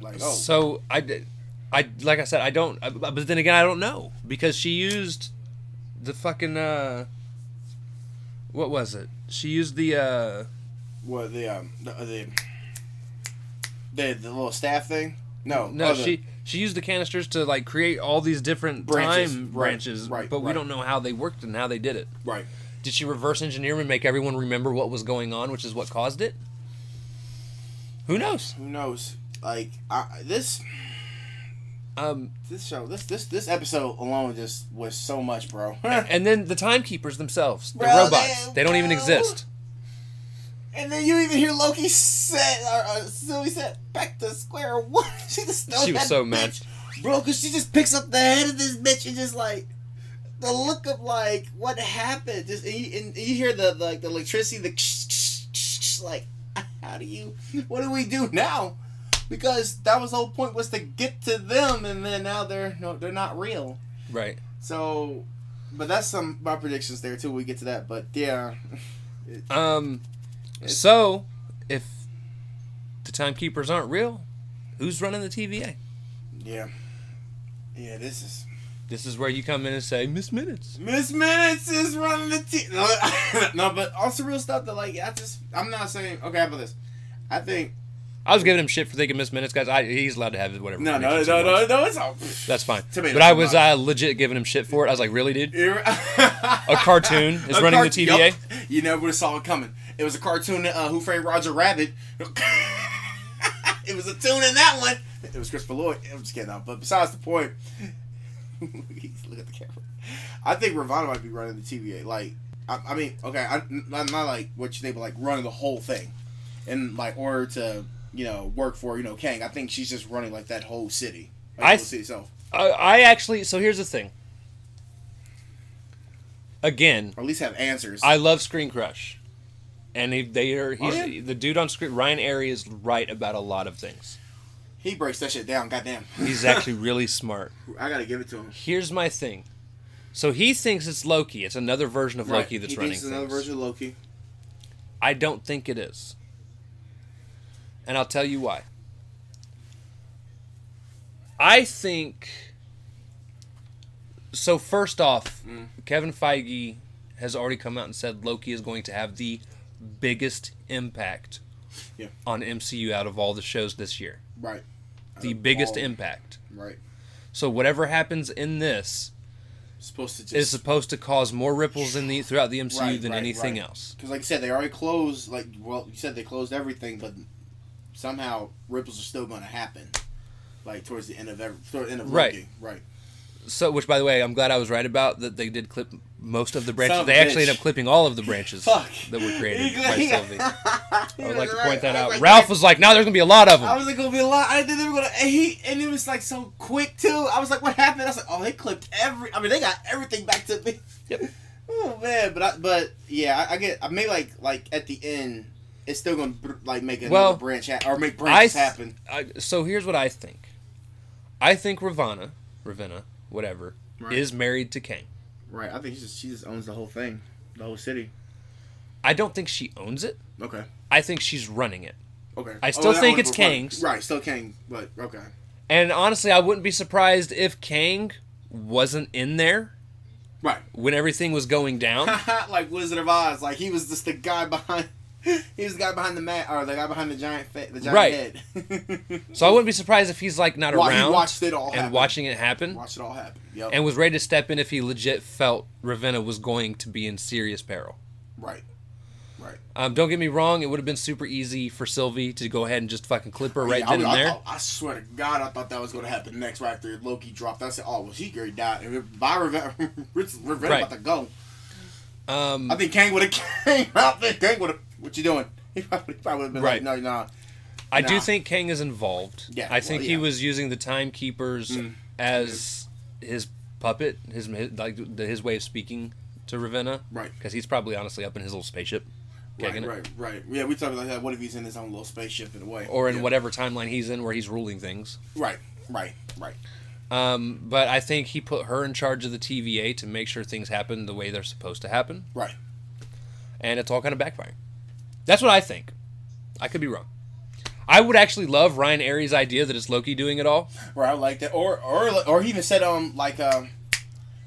Like, oh, So I, I like I said I don't, but then again I don't know because she used the fucking uh, what was it? She used the uh, what the um the the, the, the little staff thing? No, no the- she she used the canisters to like create all these different Branches, time right, branches, right, but we don't know how they worked and how they did it. right. Did she reverse engineer and make everyone remember what was going on, which is what caused it? Who knows? Who knows? Like I, this Um, this show this this this episode alone just was so much, bro. and then the timekeepers themselves, the Bro, robots, they- they don't even exist. And then you even hear Loki say, or uh, Sylvie said, "Back to square one." she just She was so mad. bro, because she just picks up the head of this bitch and just like. The look of like what happened, just and you, and you hear the, the like the electricity, the like how do you what do we do now? Because that was the whole point was to get to them, and then now they're no they're not real. Right. So, but that's some my predictions there too. We get to that, but yeah, Um, so if the timekeepers aren't real, who's running the TVA? yeah, yeah. This is This is where you come in and say Miss Minutes. Miss Minutes is running the team. No, no, but also real stuff that like I just I'm not saying okay. How about this? I think I was giving him shit for thinking Miss Minutes, guys. I, he's allowed to have whatever. no, no, no, no, no. It's all That's fine. Tomato, but I was uh, legit giving him shit for it. I was like, really, dude? a A cartoon is running the TVA? You never would have saw it coming. It was a cartoon. Uh, Who Framed Roger Rabbit? it was a tune in that one. It was Christopher Lloyd. I'm just kidding. But besides the point, look at the camera. I think Ravana might be running the TVA. Like, I, I mean, okay, I, not, not like what you think, but like running the whole thing, in like order to you know work for you know Kang. I think she's just running like that whole city. Like, I whole city itself, I, I actually. So here's the thing. Again, or at least have answers. I love Screen Crush, and he, they are. He's, Oh, yeah? The dude on screen, Ryan Arey, is right about a lot of things. he breaks that shit down. Goddamn. He's actually really smart. I gotta give it to him. Here's my thing. So he thinks it's Loki. It's another version of Loki that's he running thinks it's another version of Loki. I don't think it is. And I'll tell you why. I think. So, first off, Mm. Kevin Feige has already come out and said Loki is going to have the biggest impact Yeah. on MCU out of all the shows this year. Right. The Out of biggest all- impact. Right. So, whatever happens in this Supposed to just is supposed to cause more ripples in the throughout the MCU Right, than right, anything right. else. because, like you said, they already closed. Like, well, you said they closed everything, but somehow ripples are still going to happen. Like towards the end of every, toward the end of Right. Loki. Right. So, which by the way, I'm glad I was right about that. They did clip most of the branches. A they actually bitch. ended up clipping all of the branches Fuck. that were created by Sylvie. I would like to right. point that out. was like, Ralph was like, "Now there's gonna be a lot of them I them." was like, gonna be a lot. I didn't think they were gonna. And he and it was like so quick too. I was like, what happened? I was like, oh, they clipped every. I mean, they got everything back to me. Yep. Oh man, but I, but yeah, I, I get. I may like like at the end, it's still gonna br- like make another Well, branch ha- or make I branches th- happen. I, so here's what I think. I think Ravana, Ravenna, whatever, Right. is married to Kang. Right. I think she just she just owns the whole thing, the whole city. I don't think she owns it. Okay. I think she's running it. Okay. I oh, still that think it's Kang's. Right. Still Kang, but okay. And honestly, I wouldn't be surprised if Kang wasn't in there Right. when everything was going down. like Wizard of Oz, like he was just the guy behind. He was the guy behind the mat, or the guy behind the giant, fa- the giant Right. head. So I wouldn't be surprised if he's like not he around watched it all and happen. watching it happen. Watch it all happen. Yep. and was ready to step in if he legit felt Ravenna was going to be in serious peril. right. Right. Um, don't get me wrong; it would have been super easy for Sylvie to go ahead and just fucking clip her right Yeah, I, then I, and there. I, I swear to God, I thought that was going to happen next right after Loki dropped. I said, "Oh, well, she already died." And by Ravenna, Ravenna Right. about to go. Um, I think Kang would have came out there. Kang would have. What you doing? He probably, probably would have been Right. like, "No, no." I do think Kang is involved. Yeah, I think well, he was using the timekeepers Mm. as his puppet, his, his like the, his way of speaking to Ravenna. Right. Because he's probably honestly up in his little spaceship, Right, right, right. Yeah, we talking about that. What if he's in his own little spaceship in a way? or in yeah. whatever timeline he's in where he's ruling things. Right, right, right. Um, but I think he put her in charge of the TVA to make sure things happen the way they're supposed to happen, Right. and it's all kind of backfiring. That's what I think. I could be wrong. I would actually love Ryan Arey's idea that it's Loki doing it all. Right, I like that. Or or or he even said um like um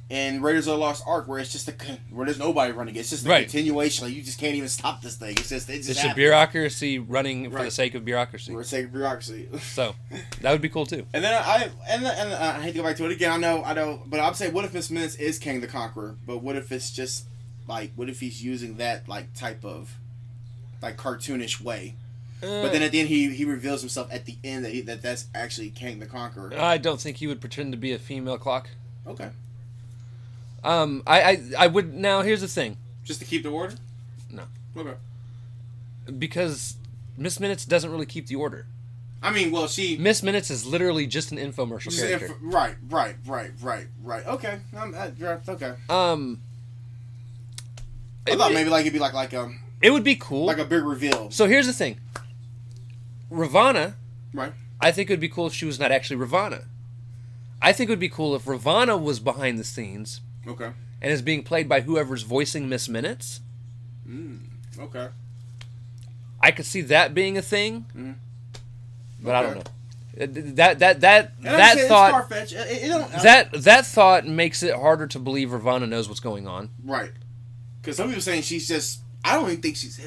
in Raiders of the Lost Ark where it's just a where there's nobody running. It's just a Right. continuation. Like you just can't even stop this thing. It's just it's just It's a happens. bureaucracy running for the sake of bureaucracy. For the sake of bureaucracy. So that would be cool too. And then I and and I hate to go back to it again. I know I know, but I'm saying, what if Miss Minutes is King the Conqueror? But what if it's just like what if he's using that like type of like cartoonish way? But then at the end, he he reveals himself at the end that he, that that's actually King the Conqueror. I don't think he would pretend to be a female clock. Okay, Um, I, I, I would now. Here's the thing, just to keep the order. No. Okay. because Miss Minutes doesn't really keep the order. I mean, well, she Miss Minutes is literally just an infomercial Just character. inf- right, right, right, right, right. Okay, um, uh, yeah, okay. um, I it thought would- maybe like it'd be like like um it would be cool. like a big reveal. so here's the thing, Ravana. Right. I think it would be cool if she was not actually Ravana. I think it would be cool if Ravana was behind the scenes Okay. and is being played by whoever's voicing Miss Minutes. Okay. I could see that being a thing, Mhm. but I don't know. Uh, That that that And that thought. It, it that that thought makes it harder to believe Ravana knows what's going on. right. Because some people saying she's just. I don't even think she's.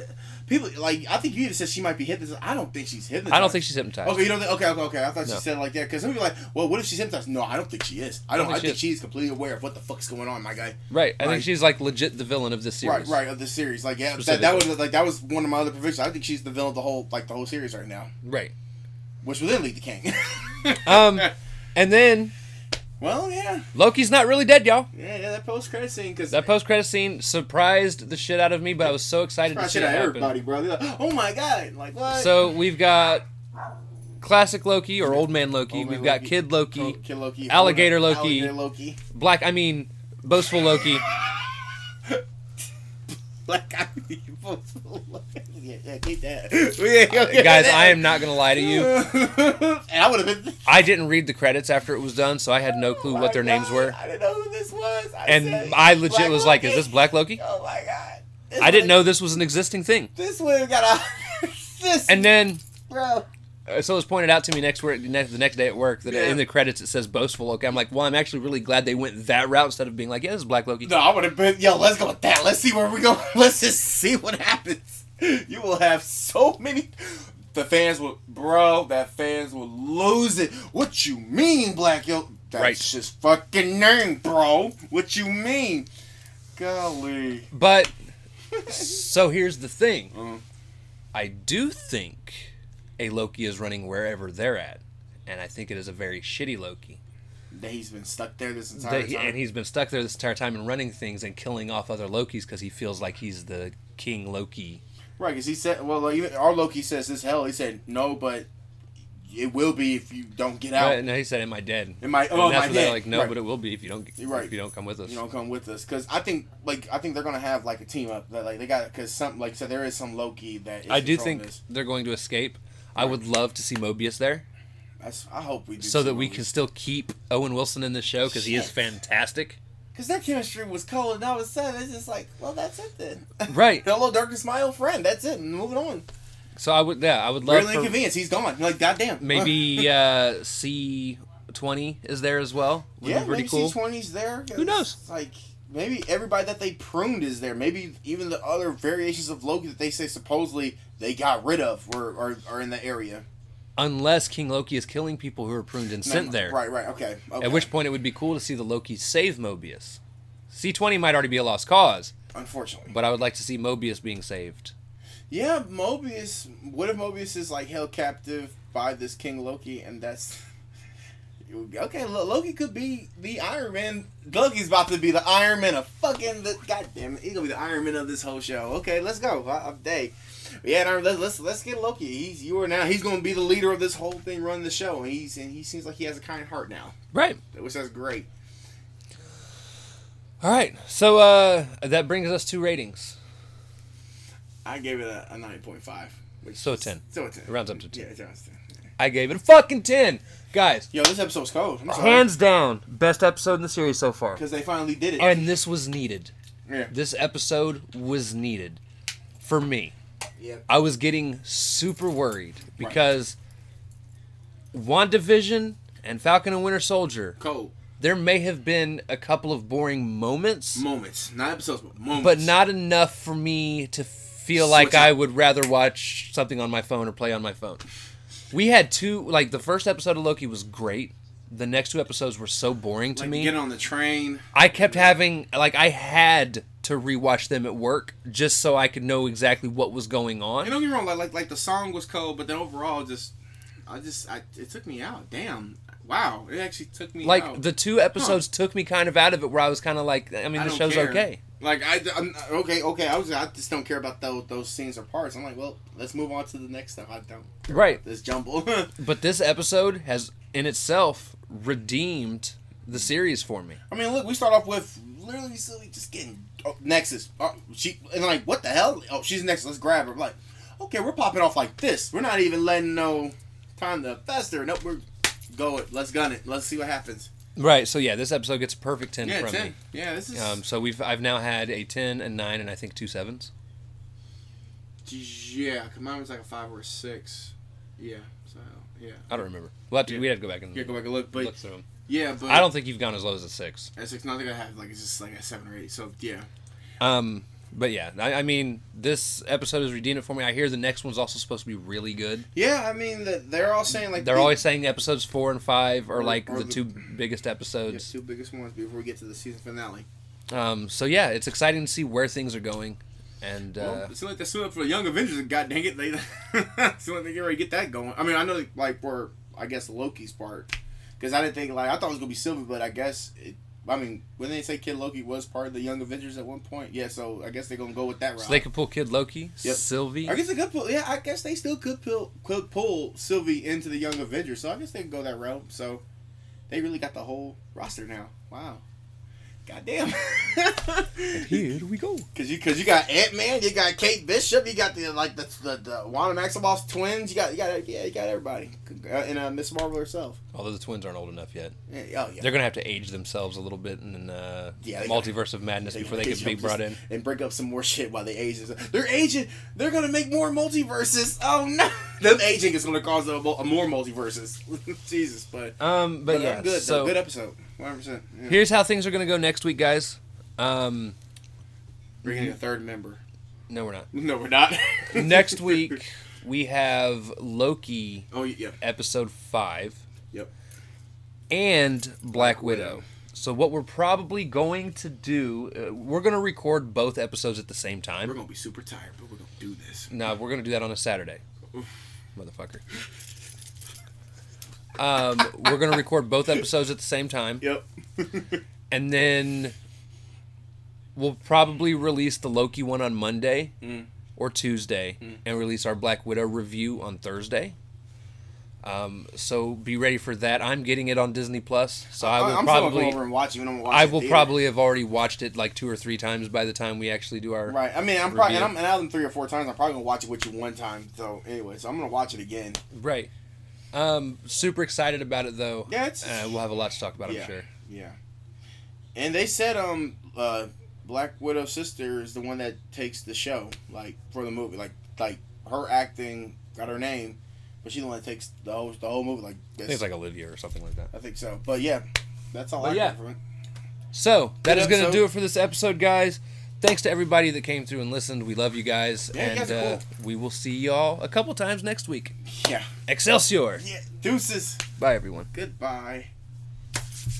People like I think you even said she might be hypnotized. I don't think she's hypnotized. I don't think she's hypnotized. Okay, you don't think? Okay, okay, okay. I thought No. she said like that because some people are like, well, what if she's hypnotized? No, I don't think she is. I don't. I think, is. she's completely aware of what the fuck's going on, my guy. Right. I think she's like legit the villain of this series. Right, right of the series. Like yeah, that, that was like that was one of my other predictions. I think she's the villain of the whole like the whole series right now, Right. which will then lead to King. Um, and then well, yeah, Loki's not really dead, y'all. yeah, yeah. That post credit scene because That post credit scene surprised the shit out of me, but I was so excited to see shit it happen. everybody, bro. Like, oh my god, like what? So we've got classic Loki or old man Loki. Old Man we've got Loki. Kid Loki, Kid Loki, Alligator Loki. Alligator Loki, Black. I mean, boastful Loki. Black Eye. yeah, yeah, keep that. Yeah, okay. Guys, I am not gonna lie to you. and I would have been. I didn't read the credits after it was done, so I had no clue Oh what their my names were. I didn't know who this was. I And said, I legit Black was like, "Is this Black Loki?" Oh my god! This I didn't one- know this was an existing thing. This one got a. this And then bro. So it was pointed out to me next work, next, the next day at work that Yeah. in the credits it says boastful Loki. I'm like, well, I'm actually really glad they went that route instead of being like, yeah, this is Black Loki. No, I would have been. Yo, let's go with that. Let's see where we go. Let's just see what happens. You will have so many. The fans will, bro. That fans will lose it. What you mean, Black Yo? That's Right. just fucking name, bro. What you mean? Golly. But so here's the thing. Mhm. I do think a Loki is running wherever they're at, and I think it is a very shitty Loki. That he's been stuck there this entire That time. and he's been stuck there this entire time and running things and killing off other Lokis because he feels like he's the King Loki. Right, because he said, well, like, even our Loki says this hell. He said no, but it will be if you don't get out. Right, no, he said, "Am I dead?" It might. And Oh, that's my what they're like, no, right. but it will be if you don't. Right. If you don't come with us. you don't come with us because I think like I think they're gonna have like a team up that like they got because some like so there is some Loki that is I do think this. they're going to escape. I would love to see Mobius there, That's, I hope we do so that we can still keep Owen Wilson in the show because he is fantastic. because that chemistry was cold and all of a sudden it's just like well that's it then Right. hello darkness my old friend that's it and moving on So I would, yeah, I would love really inconvenience he's gone like goddamn maybe uh, C twenty is there as well. Would yeah be pretty maybe cool. C20's there Who knows? Like maybe everybody that they pruned is there maybe even the other variations of Loki that they say supposedly they got rid of were are, are in the area Unless King Loki is killing people who are pruned and sent there. right right okay, okay. At which point it would be cool to see the Loki save Mobius. C twenty might already be a lost cause, unfortunately but I would like to see Mobius being saved. Yeah, Mobius. What if Mobius is like held captive by this King Loki, and that's okay? Loki could be the Iron Man. Loki's about to be the Iron Man of fucking the goddamn. He's gonna be the Iron Man of this whole show. Okay, let's go. I, I'm day. Yeah, let's, let's let's get Loki. He's you are now. He's gonna be the leader of this whole thing, running the show, and he's and he seems like he has a kind heart now, Right. which is great. All right. So uh, that brings us to ratings. I gave it a, a nine point five. So a 10. So a ten. It rounds up to 10. Yeah, it rounds to 10. I gave it a fucking ten, guys. Yo, this episode's cold. Hands down, best episode in the series so far. Because they finally did it. And this was needed. yeah. This episode was needed for me. Yeah. I was getting super worried because WandaVision and Falcon and Winter Soldier, Cold. there may have been a couple of boring moments, Moments. Not episodes, but moments. but not enough for me to feel like Switch I would rather watch something on my phone or play on my phone. We had two, like the first episode of Loki was great. The next two episodes were so boring to like, me. Get on the train. I kept having like I had to rewatch them at work just so I could know exactly what was going on. And on. don't get me wrong, like, like like the song was cold, but then overall, just I just I it took me out. Damn. Wow. It actually took me Like out. the two episodes took me kind of out of it where I was kind of like I mean I the show's care. okay. Like I, I'm, okay, okay. I was, I just don't care about those those scenes or parts. I'm like, well, let's move on to the next stuff. I don't. Right. This jumble. But this episode has in itself redeemed the series for me. I mean, look, we start off with literally silly, just getting oh, Nexus. Oh, she and like, what the hell? Oh, she's Nexus. Let's grab her. like, okay, we're popping off like this. We're not even letting no time to fester. Nope, we're go it. Let's gun it. Let's see what happens. Right. So yeah, this episode gets a perfect 10 Yeah, from ten. me. Yeah, this is. Um, so we've I've now had a 10 and 9 and I think two sevens. Yeah, mine was like a five or a six. Yeah. So yeah. I don't remember. We'll have to, Yeah. we had to go back and Yeah, go back and look, but look through them. Yeah, but I don't think you've gone as low as a 6. A six, not think I have like it's just like a seven or eight. So yeah. Um, but yeah, I, I mean, this episode is redeemed it for me. I hear the next one's also supposed to be really good. Yeah, I mean that they're all saying like They're the- always saying episodes four and five are Or- like or the the- two biggest yeah, episodes. two biggest ones before we get to the season finale. Um, so yeah, it's exciting to see where things are going, and uh, Well, it seems like they're suing up for the Young Avengers. God dang it, they seem like they get ready to get that going. I mean, I know like for I guess Loki's part, because I didn't think like I thought it was gonna be Sylvie, but I guess it. I mean, when they say Kid Loki was part of the Young Avengers at one point, yeah. So I guess they're gonna go with that route. so they could pull Kid Loki, Yep. Sylvie. I guess they could pull. Yeah, I guess they still could pull could pull Sylvie into the Young Avengers. So I guess they could go that route. So they really got the whole roster now. Wow. Goddamn. Here we go. Cause you, cause you got Ant Man, you got Kate Bishop, you got the like the the, the Wanda Maximoff's twins, you got you got yeah, you got everybody, and uh, Miss Marvel herself. Although the twins aren't old enough yet, Yeah, oh yeah, they're gonna have to age themselves a little bit in uh, Yeah, they multiverse of madness They before they can be brought in. and break up some more shit while they age. They're aging. They're gonna make more multiverses. Oh no, them aging is gonna cause a, a more multiverses. Jesus, but Um, but, but, yeah, good. so good episode, one hundred percent. here's how things are gonna go next week, guys. Um, Bringing a third member. no, we're not. No, we're not. next week we have Loki Oh yeah. episode five. Yep. And Black, Black Widow. Widow. So what we're probably going to do, uh, we're going to record both episodes at the same time. We're gonna be super tired, but we're gonna do this. No, we're going to do that on a Saturday. Motherfucker. Um, we're going to record both episodes at the same time, Yep. and then we'll probably release the Loki one on Monday Mm. or Tuesday, and release our Black Widow review on Thursday. Um, so be ready for that. I'm getting it on Disney Plus, so I will I'm probably over and watch it. when I'm watching I will theater. probably have already watched it like two or three times by the time we actually do our. Right. I mean, I'm probably and Review. I'm and out them three or four times. I'm probably gonna watch it with you one time. So anyway, so I'm gonna watch it again. Right. Um, super excited about it though. Yeah, it's Uh, we'll have a lot to talk about, Yeah. I'm sure. yeah. And they said um uh Black Widow's sister is the one that takes the show like for the movie like like her acting got her name, but she's the one that takes the whole the whole movie like. I think it's like Olivia or something like that. I think so. But yeah, that's all But I yeah. got from it. So that Good is going to do it for this episode, guys. Thanks to everybody that came through and listened. We love you guys, Yeah, you and guys are uh, cool. we will see y'all a couple times next week. Yeah. Excelsior! Yeah. Deuces. Bye, everyone. Goodbye.